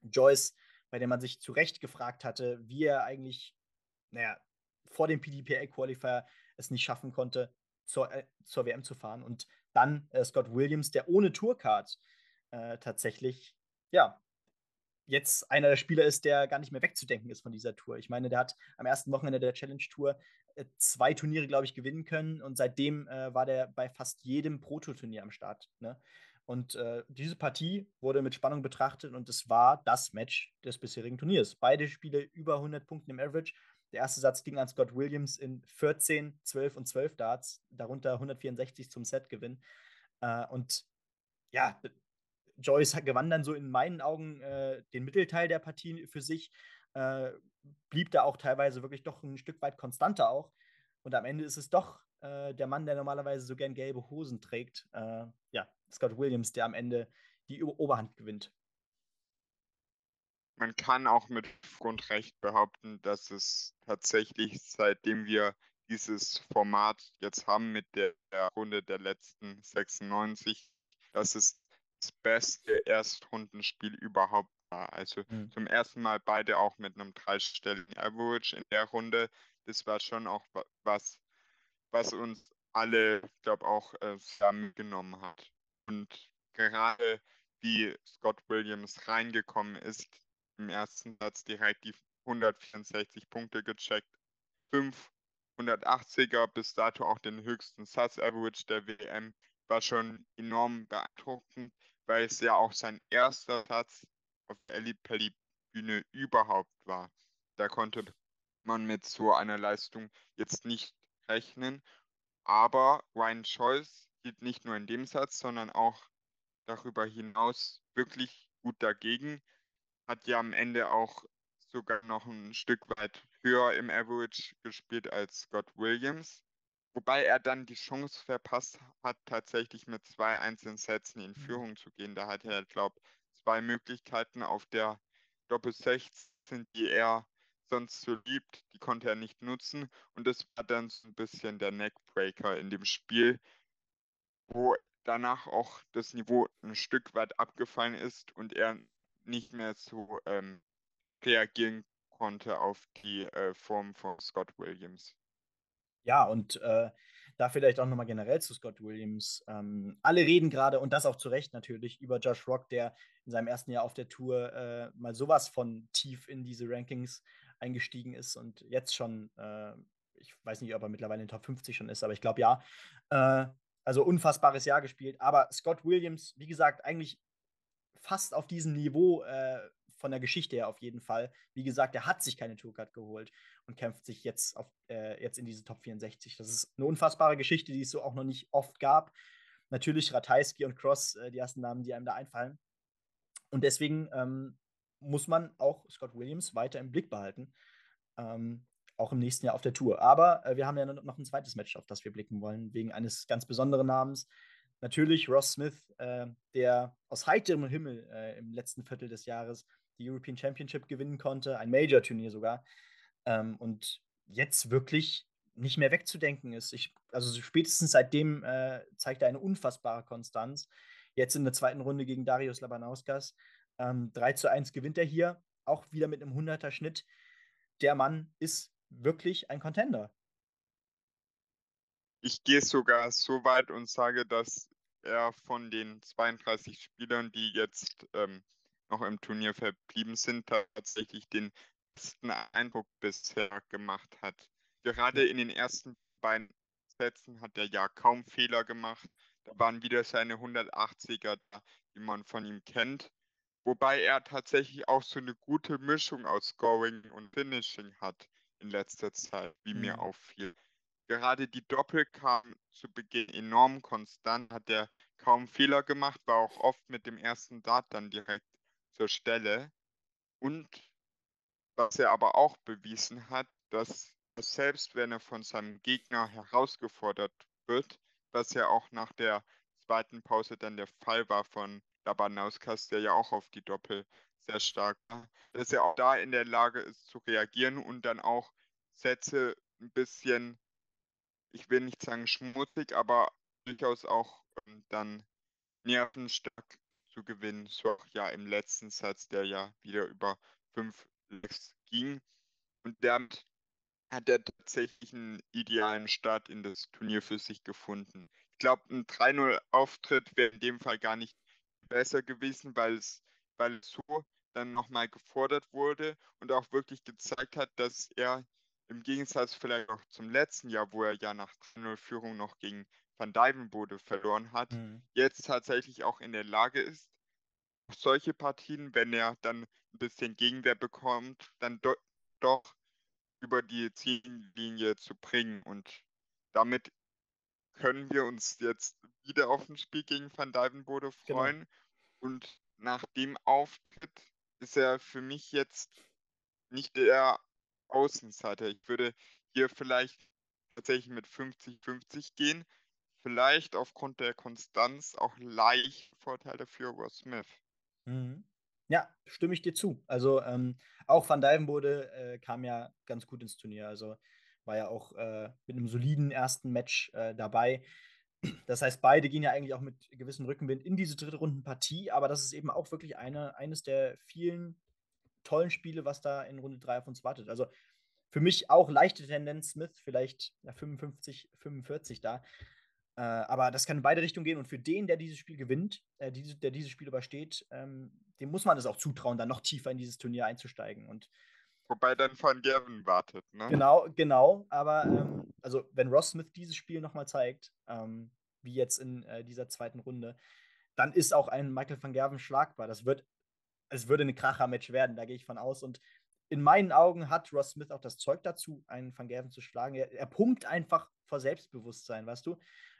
Joyce, bei der man sich zu Recht gefragt hatte, wie er eigentlich, naja, vor dem PDPA-Qualifier es nicht schaffen konnte, zur, zur WM zu fahren. Und dann Scott Williams, der ohne Tourcard tatsächlich ja, jetzt einer der Spieler ist, der gar nicht mehr wegzudenken ist von dieser Tour. Ich meine, der hat am ersten Wochenende der Challenge Tour äh, zwei Turniere, glaube ich, gewinnen können und seitdem äh, war der bei fast jedem Proto-Turnier am Start. Ne? Und äh, diese Partie wurde mit Spannung betrachtet und es war das Match des bisherigen Turniers. Beide Spiele über 100 Punkte im Average. Der erste Satz ging an Scott Williams in 14, 12 und 12 Darts, darunter 164 zum Setgewinn. Äh, und ja, Joyce gewann dann so in meinen Augen äh, den Mittelteil der Partie für sich, äh, blieb da auch teilweise wirklich doch ein Stück weit konstanter auch. Und am Ende ist es doch äh, der Mann, der normalerweise so gern gelbe Hosen trägt, äh, ja, Scott Williams, der am Ende die Oberhand gewinnt. Man kann auch mit Grundrecht behaupten, dass es tatsächlich, seitdem wir dieses Format jetzt haben mit der Runde der letzten 96, dass es das beste Erstrundenspiel überhaupt war. Also mhm. zum ersten Mal beide auch mit einem dreistelligen Average in der Runde. Das war schon auch was, was uns alle, ich glaube, auch äh, sehr mitgenommen hat. Und gerade wie Scott Williams reingekommen ist, im ersten Satz direkt die 164 Punkte gecheckt, 5 180er bis dato auch den höchsten Satz Average der WM, war schon enorm beeindruckend weil es ja auch sein erster Satz auf der Elite Bühne überhaupt war. Da konnte man mit so einer Leistung jetzt nicht rechnen. Aber Ryan Scholz hielt nicht nur in dem Satz, sondern auch darüber hinaus wirklich gut dagegen. Hat ja am Ende auch sogar noch ein Stück weit höher im Average gespielt als Scott Williams. Wobei er dann die Chance verpasst hat, tatsächlich mit zwei einzelnen Sätzen in mhm. Führung zu gehen. Da hatte er, glaube ich, zwei Möglichkeiten auf der Doppel 16, die er sonst so liebt, die konnte er nicht nutzen. Und das war dann so ein bisschen der Neckbreaker in dem Spiel, wo danach auch das Niveau ein Stück weit abgefallen ist und er nicht mehr so ähm, reagieren konnte auf die äh, Form von Scott Williams. Ja, und äh, da vielleicht auch nochmal generell zu Scott Williams. Ähm, alle reden gerade, und das auch zu Recht natürlich, über Josh Rock, der in seinem ersten Jahr auf der Tour äh, mal sowas von tief in diese Rankings eingestiegen ist und jetzt schon, äh, ich weiß nicht, ob er mittlerweile in den Top 50 schon ist, aber ich glaube ja. Äh, also unfassbares Jahr gespielt. Aber Scott Williams, wie gesagt, eigentlich fast auf diesem Niveau äh, von der Geschichte her auf jeden Fall. Wie gesagt, er hat sich keine Tourcard geholt und kämpft sich jetzt, auf, äh, jetzt in diese Top 64. Das ist eine unfassbare Geschichte, die es so auch noch nicht oft gab. Natürlich Ratajski und Cross, äh, die ersten Namen, die einem da einfallen. Und deswegen ähm, muss man auch Scott Williams weiter im Blick behalten. Ähm, auch im nächsten Jahr auf der Tour. Aber äh, wir haben ja noch ein zweites Match, auf das wir blicken wollen, wegen eines ganz besonderen Namens. Natürlich Ross Smith, äh, der aus heiterem Himmel äh, im letzten Viertel des Jahres die European Championship gewinnen konnte, ein Major-Turnier sogar. Ähm, und jetzt wirklich nicht mehr wegzudenken ist. Ich, also spätestens seitdem äh, zeigt er eine unfassbare Konstanz. Jetzt in der zweiten Runde gegen Darius Labanauskas. Ähm, 3 zu 1 gewinnt er hier, auch wieder mit einem 100er Schnitt. Der Mann ist wirklich ein Contender. Ich gehe sogar so weit und sage, dass er von den 32 Spielern, die jetzt ähm, noch im Turnier verblieben sind, tatsächlich den besten Eindruck bisher gemacht hat. Gerade in den ersten beiden Sätzen hat er ja kaum Fehler gemacht. Da waren wieder seine 180er, die man von ihm kennt. Wobei er tatsächlich auch so eine gute Mischung aus Scoring und Finishing hat in letzter Zeit, wie mhm. mir auffiel. Gerade die Doppel kam zu Beginn enorm konstant, hat er kaum Fehler gemacht, war auch oft mit dem ersten Dart dann direkt zur Stelle. Und was er aber auch bewiesen hat, dass selbst wenn er von seinem Gegner herausgefordert wird, was ja auch nach der zweiten Pause dann der Fall war von Labanauskas, der ja auch auf die Doppel sehr stark war, dass er auch da in der Lage ist zu reagieren und dann auch Sätze ein bisschen, ich will nicht sagen schmutzig, aber durchaus auch ähm, dann nervenstark zu gewinnen. So auch ja im letzten Satz, der ja wieder über fünf Lecks ging. Und damit hat er tatsächlich einen idealen Start in das Turnier für sich gefunden. Ich glaube, ein 3-0-Auftritt wäre in dem Fall gar nicht besser gewesen, weil es, weil es so dann nochmal gefordert wurde und auch wirklich gezeigt hat, dass er im Gegensatz vielleicht auch zum letzten Jahr, wo er ja nach 3-0-Führung noch gegen Van Dijvenbode verloren hat, mhm. jetzt tatsächlich auch in der Lage ist, solche Partien, wenn er dann ein bisschen Gegenwehr bekommt, dann do doch über die Ziellinie zu bringen. Und damit können wir uns jetzt wieder auf ein Spiel gegen Van Dijvenbode genau. freuen. Genau. Und nach dem Auftritt ist er für mich jetzt nicht der Außenseiter. Ich würde hier vielleicht tatsächlich mit 50-50 gehen. Vielleicht aufgrund der Konstanz auch leicht Vorteile für Ross Smith. Mhm. Ja, stimme ich dir zu. Also ähm, auch Van Dijvenbode äh, kam ja ganz gut ins Turnier. Also war ja auch äh, mit einem soliden ersten Match äh, dabei. Das heißt, beide gehen ja eigentlich auch mit gewissem Rückenwind in diese dritte Rundenpartie, aber das ist eben auch wirklich eine, eines der vielen tollen Spiele, was da in Runde 3 auf uns wartet. Also für mich auch leichte Tendenz Smith, vielleicht ja, 55, 45 da. Äh, aber das kann in beide Richtungen gehen und für den, der dieses Spiel gewinnt, äh, diese, der dieses Spiel übersteht, ähm, dem muss man es auch zutrauen, dann noch tiefer in dieses Turnier einzusteigen. Und Wobei dann Van Gerven wartet, ne? Genau, genau. Aber ähm, also wenn Ross Smith dieses Spiel nochmal zeigt, ähm, wie jetzt in äh, dieser zweiten Runde, dann ist auch ein Michael van Gerven schlagbar. Das wird, es würde ein Kracher-Match werden, da gehe ich von aus. Und in meinen Augen hat Ross Smith auch das Zeug dazu, einen Van Gerven zu schlagen. Er, er pumpt einfach vor Selbstbewusstsein, weißt du?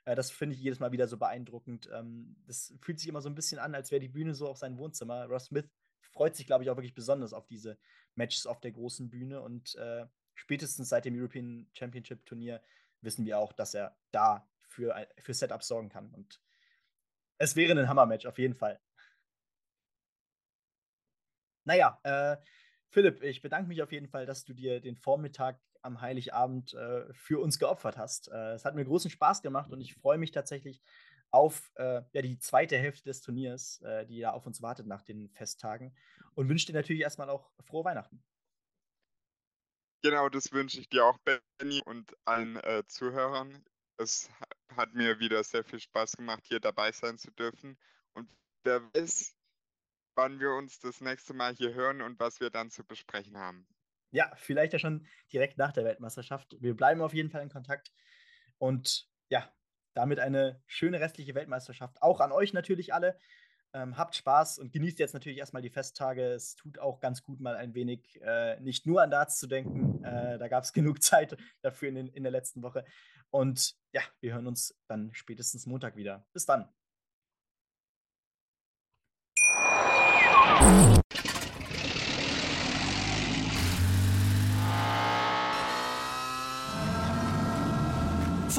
Äh, das finde ich jedes Mal wieder so beeindruckend. Ähm, das fühlt sich immer so ein bisschen an, als wäre die Bühne so auf sein Wohnzimmer. Ross Smith freut sich, glaube ich, auch wirklich besonders auf diese Matches auf der großen Bühne und äh, spätestens seit dem European Championship Turnier wissen wir auch, dass er da für, für Setups sorgen kann. Und es wäre ein Hammer-Match, auf jeden Fall. Naja, äh, Philipp, ich bedanke mich auf jeden Fall, dass du dir den Vormittag am Heiligabend äh, für uns geopfert hast. Äh, es hat mir großen Spaß gemacht und ich freue mich tatsächlich auf äh, ja, die zweite Hälfte des Turniers, äh, die ja auf uns wartet nach den Festtagen und wünsche dir natürlich erstmal auch frohe Weihnachten. Genau, das wünsche ich dir auch, Benny, und allen äh, Zuhörern. Es hat mir wieder sehr viel Spaß gemacht, hier dabei sein zu dürfen. Und wer weiß, wann wir uns das nächste Mal hier hören und was wir dann zu besprechen haben. Ja, vielleicht ja schon direkt nach der Weltmeisterschaft. Wir bleiben auf jeden Fall in Kontakt. Und ja, damit eine schöne restliche Weltmeisterschaft. Auch an euch natürlich alle. Ähm, habt Spaß und genießt jetzt natürlich erstmal die Festtage. Es tut auch ganz gut, mal ein wenig äh, nicht nur an Darts zu denken. Äh, da gab es genug Zeit dafür in, den, in der letzten Woche. Und ja, wir hören uns dann spätestens Montag wieder. Bis dann.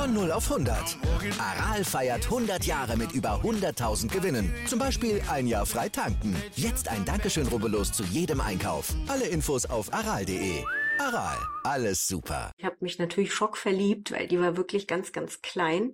Von 0 auf 100. Aral feiert 100 Jahre mit über 100.000 Gewinnen. Zum Beispiel ein Jahr frei tanken. Jetzt ein Dankeschön, rubbellos zu jedem Einkauf. Alle Infos auf aral.de. Aral, alles super. Ich habe mich natürlich schockverliebt, weil die war wirklich ganz, ganz klein.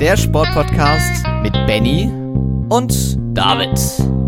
Der Sportpodcast mit Benny und David.